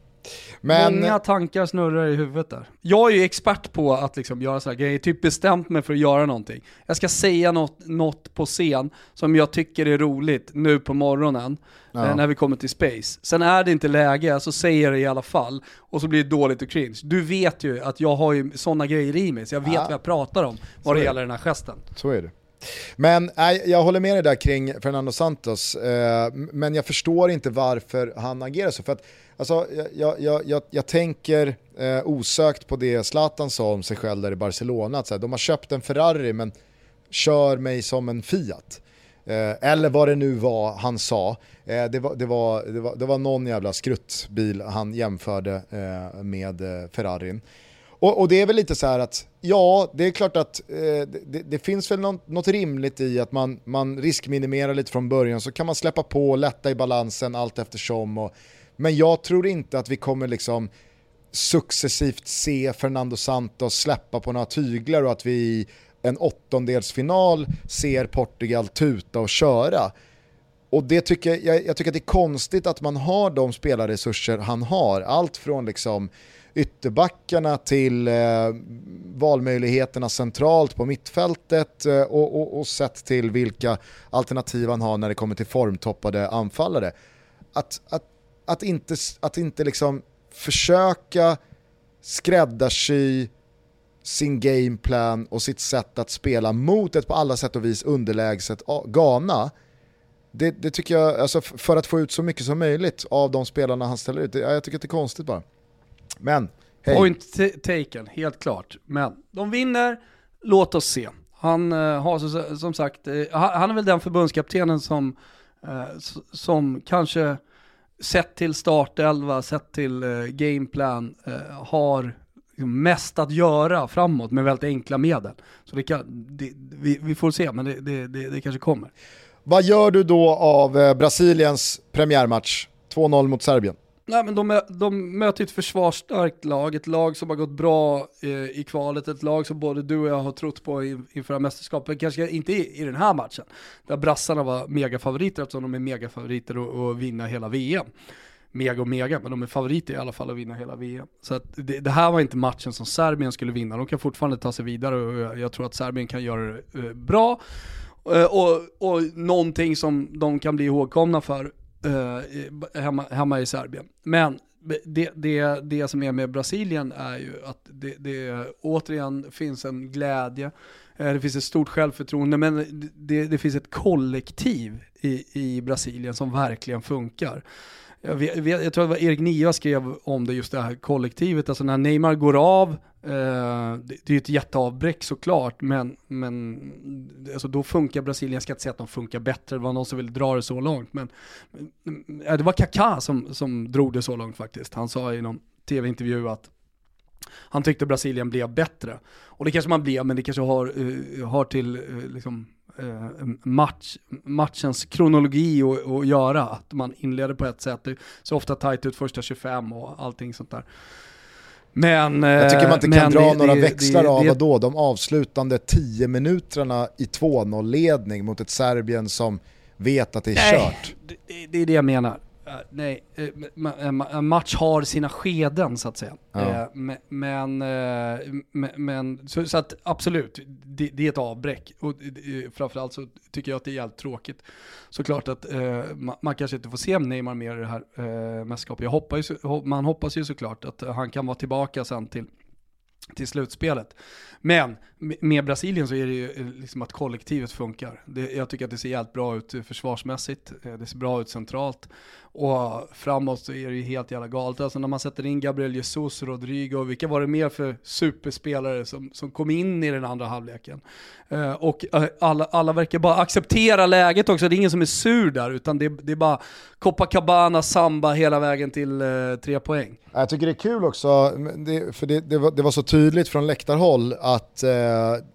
Men... Många tankar snurrar i huvudet där. Jag är ju expert på att liksom göra sådana grejer, typ bestämt mig för att göra någonting. Jag ska säga något, något på scen som jag tycker är roligt nu på morgonen, ja. eh, när vi kommer till Space. Sen är det inte läge, så säger jag det i alla fall, och så blir det dåligt och cringe. Du vet ju att jag har ju sådana grejer i mig, så jag vet ja. vad jag pratar om vad det gäller den här gesten. Så är det. Men nej, jag håller med dig där kring Fernando Santos, eh, men jag förstår inte varför han agerar så. För att, alltså, jag, jag, jag, jag tänker eh, osökt på det Zlatan sa om sig själv där i Barcelona, att så här, de har köpt en Ferrari men kör mig som en Fiat. Eh, eller vad det nu var han sa. Eh, det, var, det, var, det, var, det var någon jävla skruttbil han jämförde eh, med eh, Ferrarin. Och, och, det är väl lite så här att, ja, det är klart att eh, det, det, finns väl något, något, rimligt i att man, man riskminimerar lite från början så kan man släppa på och lätta i balansen allt eftersom. Och, men jag tror inte att vi kommer liksom successivt se Fernando Santos släppa på några tyglar och att vi i en åttondelsfinal ser Portugal tuta och köra. Och det tycker jag, jag tycker att det är konstigt att man har de spelarresurser han har. Allt från liksom ytterbackarna till eh, valmöjligheterna centralt på mittfältet eh, och, och, och sett till vilka alternativ han har när det kommer till formtoppade anfallare. Att, att, att inte, att inte liksom försöka skräddarsy sin gameplan och sitt sätt att spela mot ett på alla sätt och vis underlägset Ghana. Det, det, tycker jag, alltså för att få ut så mycket som möjligt av de spelarna han ställer ut, det, jag tycker att det är konstigt bara. Men, hej. Point taken, helt klart. Men de vinner, låt oss se. Han eh, har som sagt, eh, han är väl den förbundskaptenen som, eh, som kanske sett till startelva, sett till eh, gameplan, eh, har liksom mest att göra framåt med väldigt enkla medel. Så det kan, det, vi, vi, får se, men det, det, det, kanske kommer. Vad gör du då av eh, Brasiliens premiärmatch? 2-0 mot Serbien. Nej men de, de möter ett försvarsstarkt lag, ett lag som har gått bra eh, i kvalet, ett lag som både du och jag har trott på inför mästerskapet, kanske inte i, i den här matchen, där brassarna var megafavoriter eftersom de är megafavoriter att vinna hela VM. Mega och mega, men de är favoriter i alla fall att vinna hela VM. Så det, det, här var inte matchen som Serbien skulle vinna, de kan fortfarande ta sig vidare och jag, jag tror att Serbien kan göra det eh, bra. Eh, och, och någonting som de kan bli ihågkomna för eh, hemma, hemma i Serbien. Men det, det, det som är med Brasilien är ju att det, det återigen finns en glädje, eh, det finns ett stort självförtroende, men det, det finns ett kollektiv i, i Brasilien som verkligen funkar. Jag, vet, jag, tror att det var Erik Niva skrev om det, just det här kollektivet, alltså när Neymar går av, eh, det, det är ju ett jätteavbräck såklart, men, men alltså då funkar Brasilien, jag ska inte säga att de funkar bättre, det var någon som ville dra det så långt, men eh, det var Kaká som, som drog det så långt faktiskt. Han sa i någon tv-intervju att han tyckte Brasilien blev bättre. Och det kanske man blev, men det kanske har, uh, har till uh, liksom, match, matchens kronologi att göra. Att man inleder på ett sätt, det ser ofta tajt ut första 25 och allting sånt där. Men, jag tycker man inte kan dra det, några det, växlar det, av det, då, de avslutande 10 minuterna i 2-0 ledning mot ett Serbien som vet att det är nej, kört. Det, det är det jag menar nej, eh, en match har sina skeden så att säga. Ja. Eh, men, men, eh, så, så, att absolut, det, det, är ett avbräck. Och framförallt så tycker jag att det är jävligt tråkigt. Såklart att eh, man, kanske inte får se Neymar mer i det här eh, mästerskapet. Jag hoppas ju, man hoppas ju såklart att han kan vara tillbaka sen till till slutspelet. Men med Brasilien så är det ju eh, liksom att kollektivet funkar. Det, jag tycker att det ser jävligt bra ut försvarsmässigt, eh, det ser bra ut centralt. Och framåt så är det ju helt jävla galet. Alltså när man sätter in Gabriel Jesus, Rodrigo, vilka var det mer för superspelare som, som kom in i den andra halvleken? Eh, och eh, alla, alla verkar bara acceptera läget också, det är ingen som är sur där, utan det, det är bara Copacabana, samba hela vägen till eh, tre poäng. Jag tycker det är kul också, det, för det, det, var, det var så tydligt från läktarhåll att eh,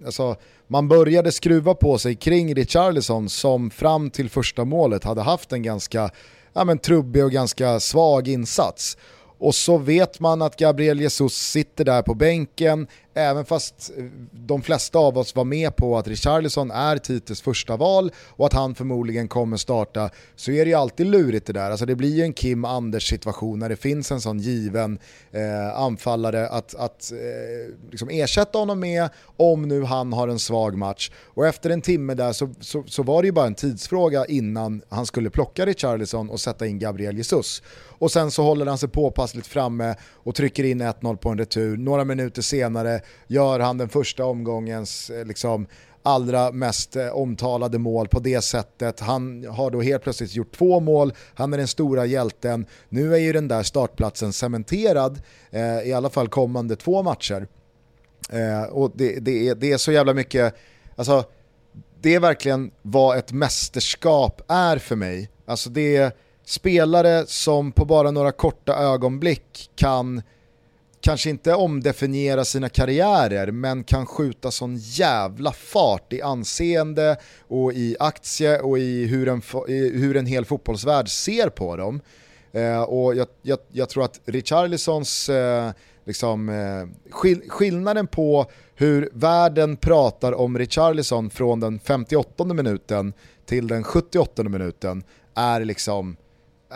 alltså, man började skruva på sig kring Richarlison som fram till första målet hade haft en ganska ja, men, trubbig och ganska svag insats. Och så vet man att Gabriel Jesus sitter där på bänken, även fast eh, de flesta av oss var med på att Richarlison är Tites första val och att han förmodligen kommer starta, så är det ju alltid lurigt det där. Alltså det blir ju en Kim Anders situation när det finns en sån given eh, anfallare att, att eh, liksom ersätta honom med om nu han har en svag match. Och efter en timme där så, så, så var det ju bara en tidsfråga innan han skulle plocka Richarlison och sätta in Gabriel Jesus. Och sen så håller han sig påpassligt framme och trycker in 1-0 på en retur. Några minuter senare gör han den första omgångens eh, liksom, allra mest eh, omtalade mål på det sättet. Han har då helt plötsligt gjort två mål, han är den stora hjälten. Nu är ju den där startplatsen cementerad, eh, i alla fall kommande två matcher. Eh, och det, det, är, det är så jävla mycket, alltså det är verkligen vad ett mästerskap är för mig. Alltså det är spelare som på bara några korta ögonblick kan kanske inte omdefiniera sina karriärer men kan skjuta sån jävla fart i anseende och i aktie och i hur en, hur en hel fotbollsvärld ser på dem. Eh, och jag, jag, jag, tror att Richarlisons, eh, liksom, eh, skill skillnaden på hur världen pratar om Richarlison från den 58 minuten till den 78 minuten är liksom,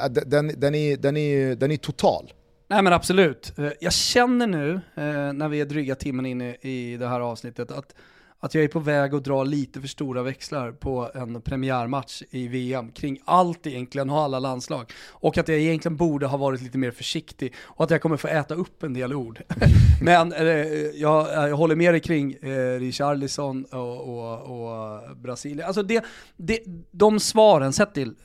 den, den, är, den, är, den är total. Nej men absolut. Eh, jag känner nu, eh, när vi är dryga timmen inne i det här avsnittet, att, att jag är på väg att dra lite för stora växlar på en premiärmatch i VM kring allt egentligen och alla landslag. Och att jag egentligen borde ha varit lite mer försiktig och att jag kommer få äta upp en del ord. men eh, jag, jag, håller med dig kring eh, Richarlison och, och, och Brasilien. Alltså det, det, de svaren, sett till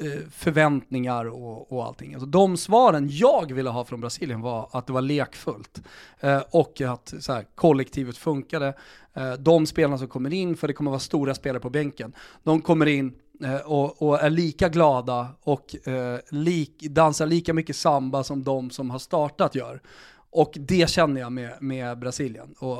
Eh, förväntningar och, och allting. Alltså de svaren jag ville ha från Brasilien var att det var lekfullt eh, och att så här, kollektivet funkade. Eh, de spelarna som kommer in, för det kommer vara stora spelare på bänken, de kommer in eh, och, och, är lika glada och eh, lik, dansar lika mycket samba som de som har startat gör. Och det känner jag med, med Brasilien. Och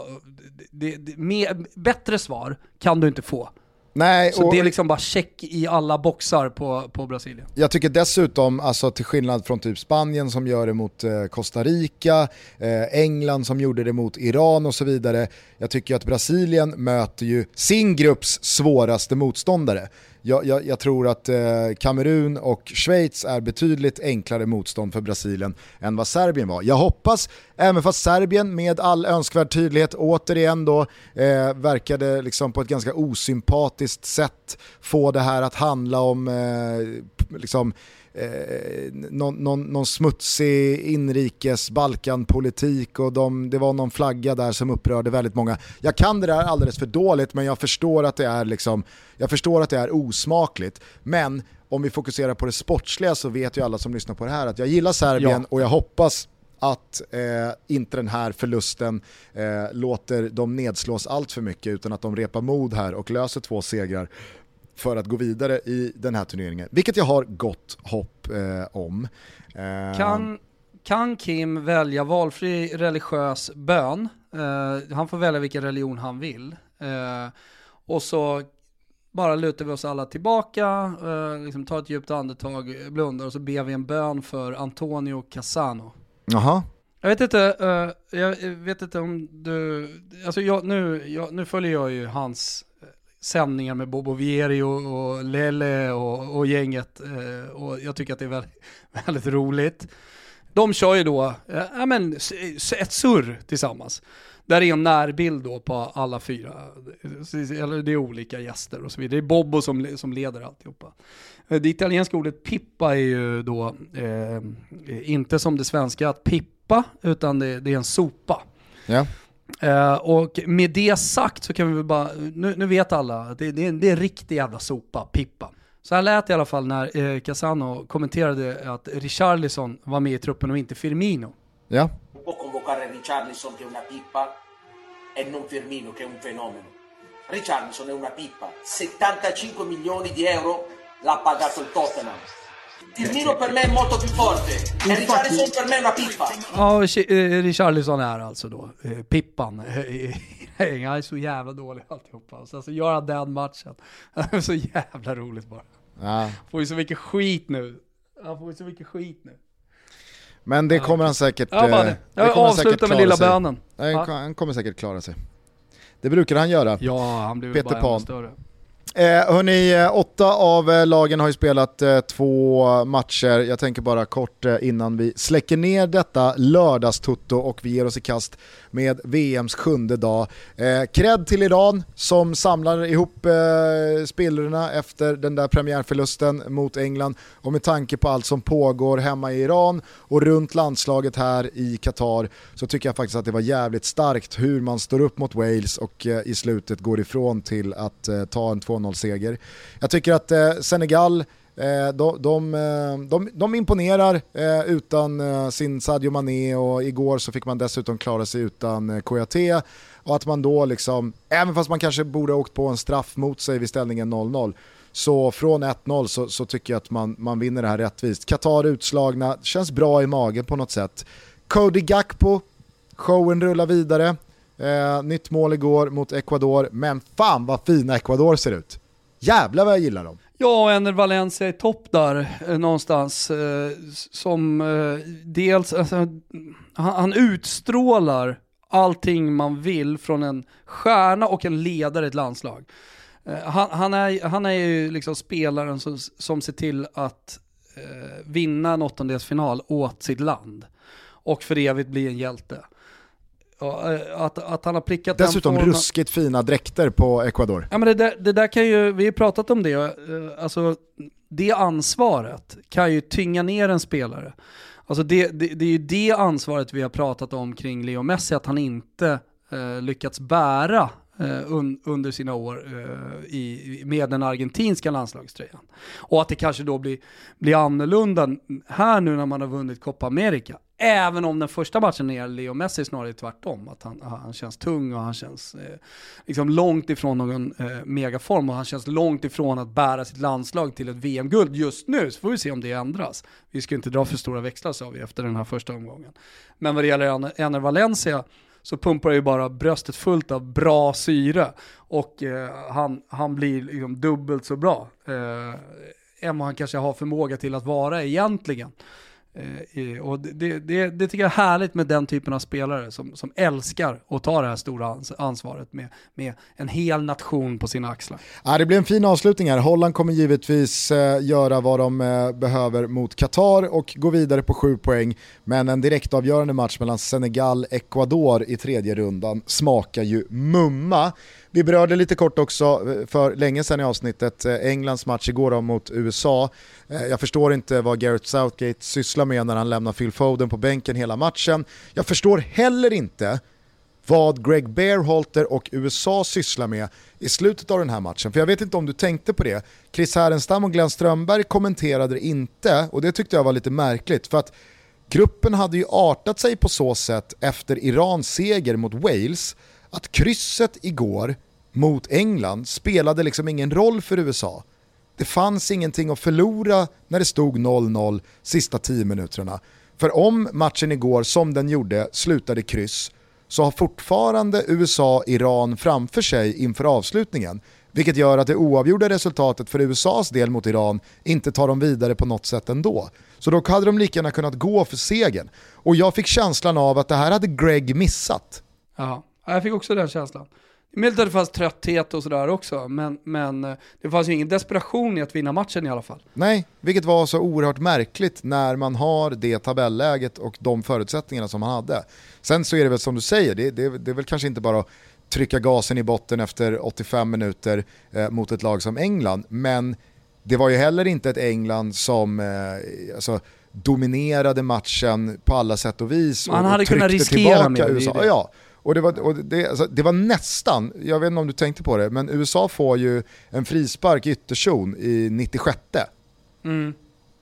det, det, med, bättre svar kan du inte få. Nej, så det är liksom bara check i alla boxar på, på Brasilien. Jag tycker dessutom, alltså till skillnad från typ Spanien som gör det mot eh, Costa Rica, eh, England som gjorde det mot Iran och så vidare. Jag tycker att Brasilien möter ju sin grupps svåraste motståndare jag, jag, jag, tror att eh, Kamerun och Schweiz är betydligt enklare motstånd för Brasilien än vad Serbien var. Jag hoppas, även fast Serbien med all önskvärd tydlighet återigen då eh, verkade liksom på ett ganska osympatiskt sätt få det här att handla om eh, liksom, eh, någon, någon, någon, smutsig inrikes Balkanpolitik och de, det var någon flagga där som upprörde väldigt många. Jag kan det där alldeles för dåligt men jag förstår att det är, liksom, jag förstår att det är osmakligt. Men om vi fokuserar på det sportsliga så vet ju alla som lyssnar på det här att jag gillar Serbien ja. och jag hoppas att eh, inte den här förlusten eh, låter dem nedslås allt för mycket utan att de repar mod här och löser två segrar för att gå vidare i den här turneringen. Vilket jag har gott hopp eh, om. Eh, kan, kan Kim välja valfri religiös bön? Eh, han får välja vilken religion han vill. Eh, och så bara lutar vi oss alla tillbaka, eh, liksom tar ett djupt andetag, blundar och så ber vi en bön för Antonio Cassano. Jaha. Jag vet inte, uh, jag vet inte om du, alltså jag, nu, jag, nu följer jag ju hans sändningar med Bobo Vieri och, och Lele och, och gänget. Eh, och jag tycker att det är väldigt, väldigt roligt. De kör ju då eh, ja, men, ett surr tillsammans. Där är en närbild då på alla fyra, eh, eller det är olika gäster och så vidare. Det är Bobbo som, som leder alltihopa. Eh, det italienska ordet pippa är ju då eh, inte som det svenska att pippa, utan det, det är en sopa. Ja. Uh, och med det sagt så kan vi väl bara, nu, nu vet alla, att det, det, det är en riktig jävla sopa, Pippa. Så här lät det i alla fall när eh, Casano kommenterade att Richarlison var med i truppen och inte Firmino. Ja. può convocare Richarlison che è una pippa e non Firmino che è un fenomeno. Richarlison è una pippa, 75 milioni di euro l'ha pagato il Tottenham. Firmino per me è molto più forte e Richarlison per me è una pippa. Ja, eh, Richarlison är alltså då eh, Pippan. Han är så jävla dålig alltihopa. Och sen så gör han den matchen. Det är så jävla roligt bara. ja. Får ju så mycket skit nu. Han får ju så mycket skit nu. Men det kommer han säkert Ja, bara eh, det. kommer Jag han avslutar säkert med lilla sig. bönen. Nej. Han kommer säkert klara sig. Det brukar han göra. Ja, han blir Peter bara Pan. större. Eh, hörni, eh, åtta av eh, lagen har ju spelat eh, två matcher. Jag tänker bara kort eh, innan vi släcker ner detta lördagstutto och vi ger oss i kast med VMs sjunde dag. Eh, cred till Iran som samlar ihop eh, spillrorna efter den där premiärförlusten mot England och med tanke på allt som pågår hemma i Iran och runt landslaget här i Qatar så tycker jag faktiskt att det var jävligt starkt hur man står upp mot Wales och eh, i slutet går ifrån till att eh, ta en 2-0-seger. Jag tycker att eh, Senegal Eh, de, de, eh, de, de imponerar eh, utan sin Sadio Mané och igår så fick man dessutom klara sig utan eh, Kouyaté och att man då liksom, även fast man kanske borde ha åkt på en straff mot sig vid ställningen 0-0 så från 1-0 så, så tycker jag att man, man vinner det här rättvist. Qatar utslagna, känns bra i magen på något sätt. Cody Gakpo, showen rullar vidare. Eh, nytt mål igår mot Ecuador, men fan vad fina Ecuador ser ut. Jävlar vad jag gillar dem. Ja, en Valencia i topp där eh, någonstans. Eh, som eh, dels, alltså, han, han utstrålar allting man vill från en stjärna och en ledare i ett landslag. Eh, han, han, är, han är ju liksom spelaren som, som ser till att eh, vinna en åttondelsfinal åt sitt land. Och för evigt bli en hjälte. Eh, att, att han har prickat Dessutom ruskigt fina dräkter på Ecuador. Ja men det där, det där kan ju, vi har pratat om det, eh, alltså det ansvaret kan ju tynga ner en spelare. Alltså det, det, det är ju det ansvaret vi har pratat om kring Leo Messi, att han inte eh, lyckats bära Eh, un, under sina år eh, i, med den argentinska landslagströjan. Och att det kanske då blir, blir annorlunda här nu när man har vunnit Copa America. Även om den första matchen är Leo Messi snarare tvärtom, att han, han känns tung och han känns eh, liksom långt ifrån någon eh, megaform och han känns långt ifrån att bära sitt landslag till ett VM-guld just nu, så får vi se om det ändras. Vi ska inte dra för stora växlar sa vi efter den här första omgången. Men vad det gäller Enner Ener Valencia så pumpar ju bara bröstet fullt av bra syre och eh, han, han blir liksom dubbelt så bra eh, än vad han kanske har förmåga till att vara egentligen. Eh, Eh, och det, det, det tycker jag är härligt med den typen av spelare som, som älskar att ta det här stora ansvaret med, med en hel nation på sina axlar. Ja, det blir en fin avslutning här. Holland kommer givetvis eh, göra vad de eh, behöver mot Qatar och gå vidare på sju poäng. Men en direktavgörande match mellan Senegal-Ecuador i tredje rundan smakar ju mumma. Vi berörde lite kort också eh, för länge sedan i avsnittet eh, Englands match igår då mot USA. Eh, jag förstår inte vad Gareth Southgate sysslar med när han lämnar Phil Foden på bänken hela matchen. Jag förstår heller inte vad Greg Bearhalter och USA sysslar med i slutet av den här matchen. För jag vet inte om du tänkte på det. Chris Härenstam och Glenn Strömberg kommenterade det inte och det tyckte jag var lite märkligt. För att gruppen hade ju artat sig på så sätt efter Irans seger mot Wales att krysset igår mot England spelade liksom ingen roll för USA. Det fanns ingenting att förlora när det stod 0-0 sista 10 minuterna. För om matchen igår, som den gjorde, slutade kryss så har fortfarande USA Iran framför sig inför avslutningen. Vilket gör att det oavgjorda resultatet för USAs del mot Iran inte tar dem vidare på något sätt ändå. Så då hade de lika gärna kunnat gå för segern. Och jag fick känslan av att det här hade Greg missat. Ja, jag fick också den känslan. Möjligt att det fanns trötthet och sådär också, men, men eh, det fanns ju ingen desperation i att vinna matchen i alla fall. Nej, vilket var så oerhört märkligt när man har det tabelläget och de förutsättningarna som man hade. Sen så är det väl som du säger, det, det, det är väl kanske inte bara att trycka gasen i botten efter 85 minuter eh, mot ett lag som England, men det var ju heller inte ett England som eh, alltså, dominerade matchen på alla sätt och vis. Man och, hade och kunnat riskera tillbaka mer, USA. Ja, och det var, och det, alltså, det var nästan, jag vet inte om du tänkte på det, men USA får ju en frispark i ytterzon i 96 Mm.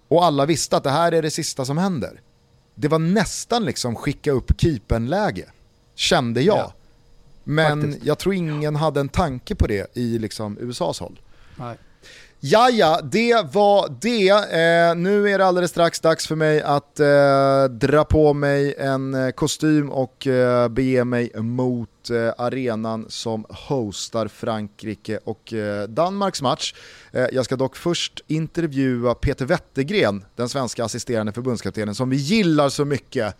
och alla visste att det här är det sista som händer. Det var nästan liksom skicka upp keepern-läge, kände jag. Ja, Men faktiskt. jag tror ingen hade en tanke på det i liksom USAs håll. Nej. Ja, ja, det var det. Eh, nu är det alldeles strax dags för mig att eh, dra på mig en eh, kostym och eh, bege mig mot eh, arenan som hostar Frankrike och eh, Danmarks match. Eh, jag ska dock först intervjua Peter Wettergren, den svenska assisterande förbundskaptenen som vi gillar så mycket.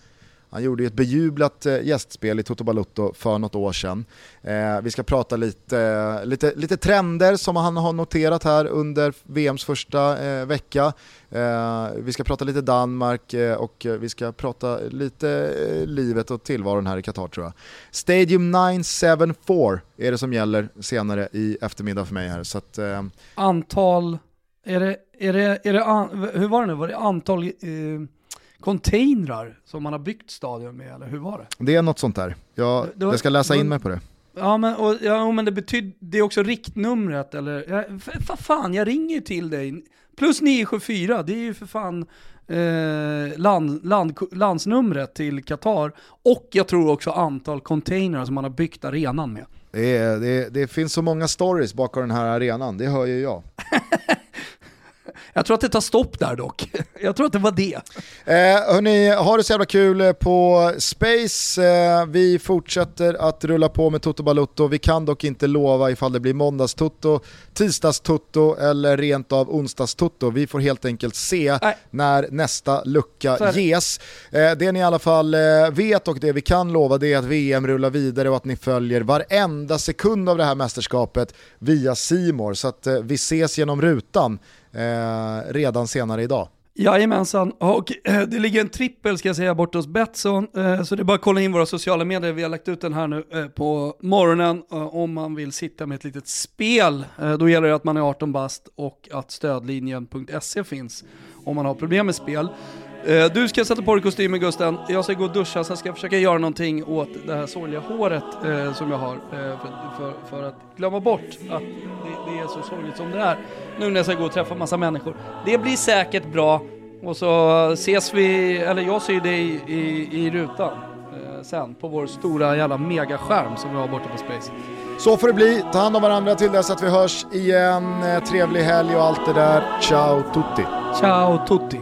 Han gjorde ju ett bejublat eh, gästspel i Toto Balutto för något år sedan. Eh, vi ska prata lite, lite, lite trender som han har noterat här under VMs första eh, vecka. Eh, vi ska prata lite Danmark eh, och vi ska prata lite eh, livet och tillvaron här i Qatar tror jag. Stadium 974 är det som gäller senare i eftermiddag för mig här. Så att, Antal, är det, är det, är det an, hur var det nu, var det antal containrar som man har byggt stadion med eller hur var det? det är något sånt där. Jag, Det var- jag ska läsa in mig på det. Ja men, och, ja, men det betyder, det är också riktnumret eller, ja, för fan jag ringer ju till dig. Plus 974, det är ju för fan eh, land, land, landsnumret till Qatar. Och jag tror också antal containrar som man har byggt arenan med. Det, är, det, det finns så många stories bakom den här arenan, det hör ju jag. Jag tror att det tar stopp där dock. Jag tror att det var det. Eh, hörni, ha det så jävla kul på Space. Eh, vi fortsätter att rulla på med Toto Balutto. Vi kan dock inte lova ifall det blir måndagstutto, tisdagstutto eller rent av onsdagstutto. Vi får helt enkelt se Nej. när nästa lucka det. ges. Eh, det ni i alla fall eh, vet och det vi kan lova det är att VM rullar vidare och att ni följer varenda sekund av det här mästerskapet via Simor så att eh, vi ses genom rutan eh, redan senare idag. Jajamensan, och eh, det ligger en trippel ska jag säga bort hos Betsson, eh, så det är bara att kolla in våra sociala medier, vi har lagt ut den här nu eh, på morgonen eh, om man vill sitta med ett litet spel. Eh, då gäller det att man är 18 bast och att stödlinjen.se finns om man har problem med spel. Eh, Du ska sätta på dig kostymen Gusten, jag ska gå och duscha, sen ska jag försöka göra någonting åt det här sorgliga håret eh, som jag har eh, för, för, för att glömma bort att det, det är så sorgligt som det är. Nu när jag ska gå och träffa massa människor. Det blir säkert bra och så ses vi, eller jag ser dig i, i, i rutan eh, sen på vår stora jävla megaskärm som vi har borta på Space. Så får det bli, ta hand om varandra till dess att vi hörs igen. Eh, Trevlig helg och allt det där. Ciao tutti! Ciao tutti!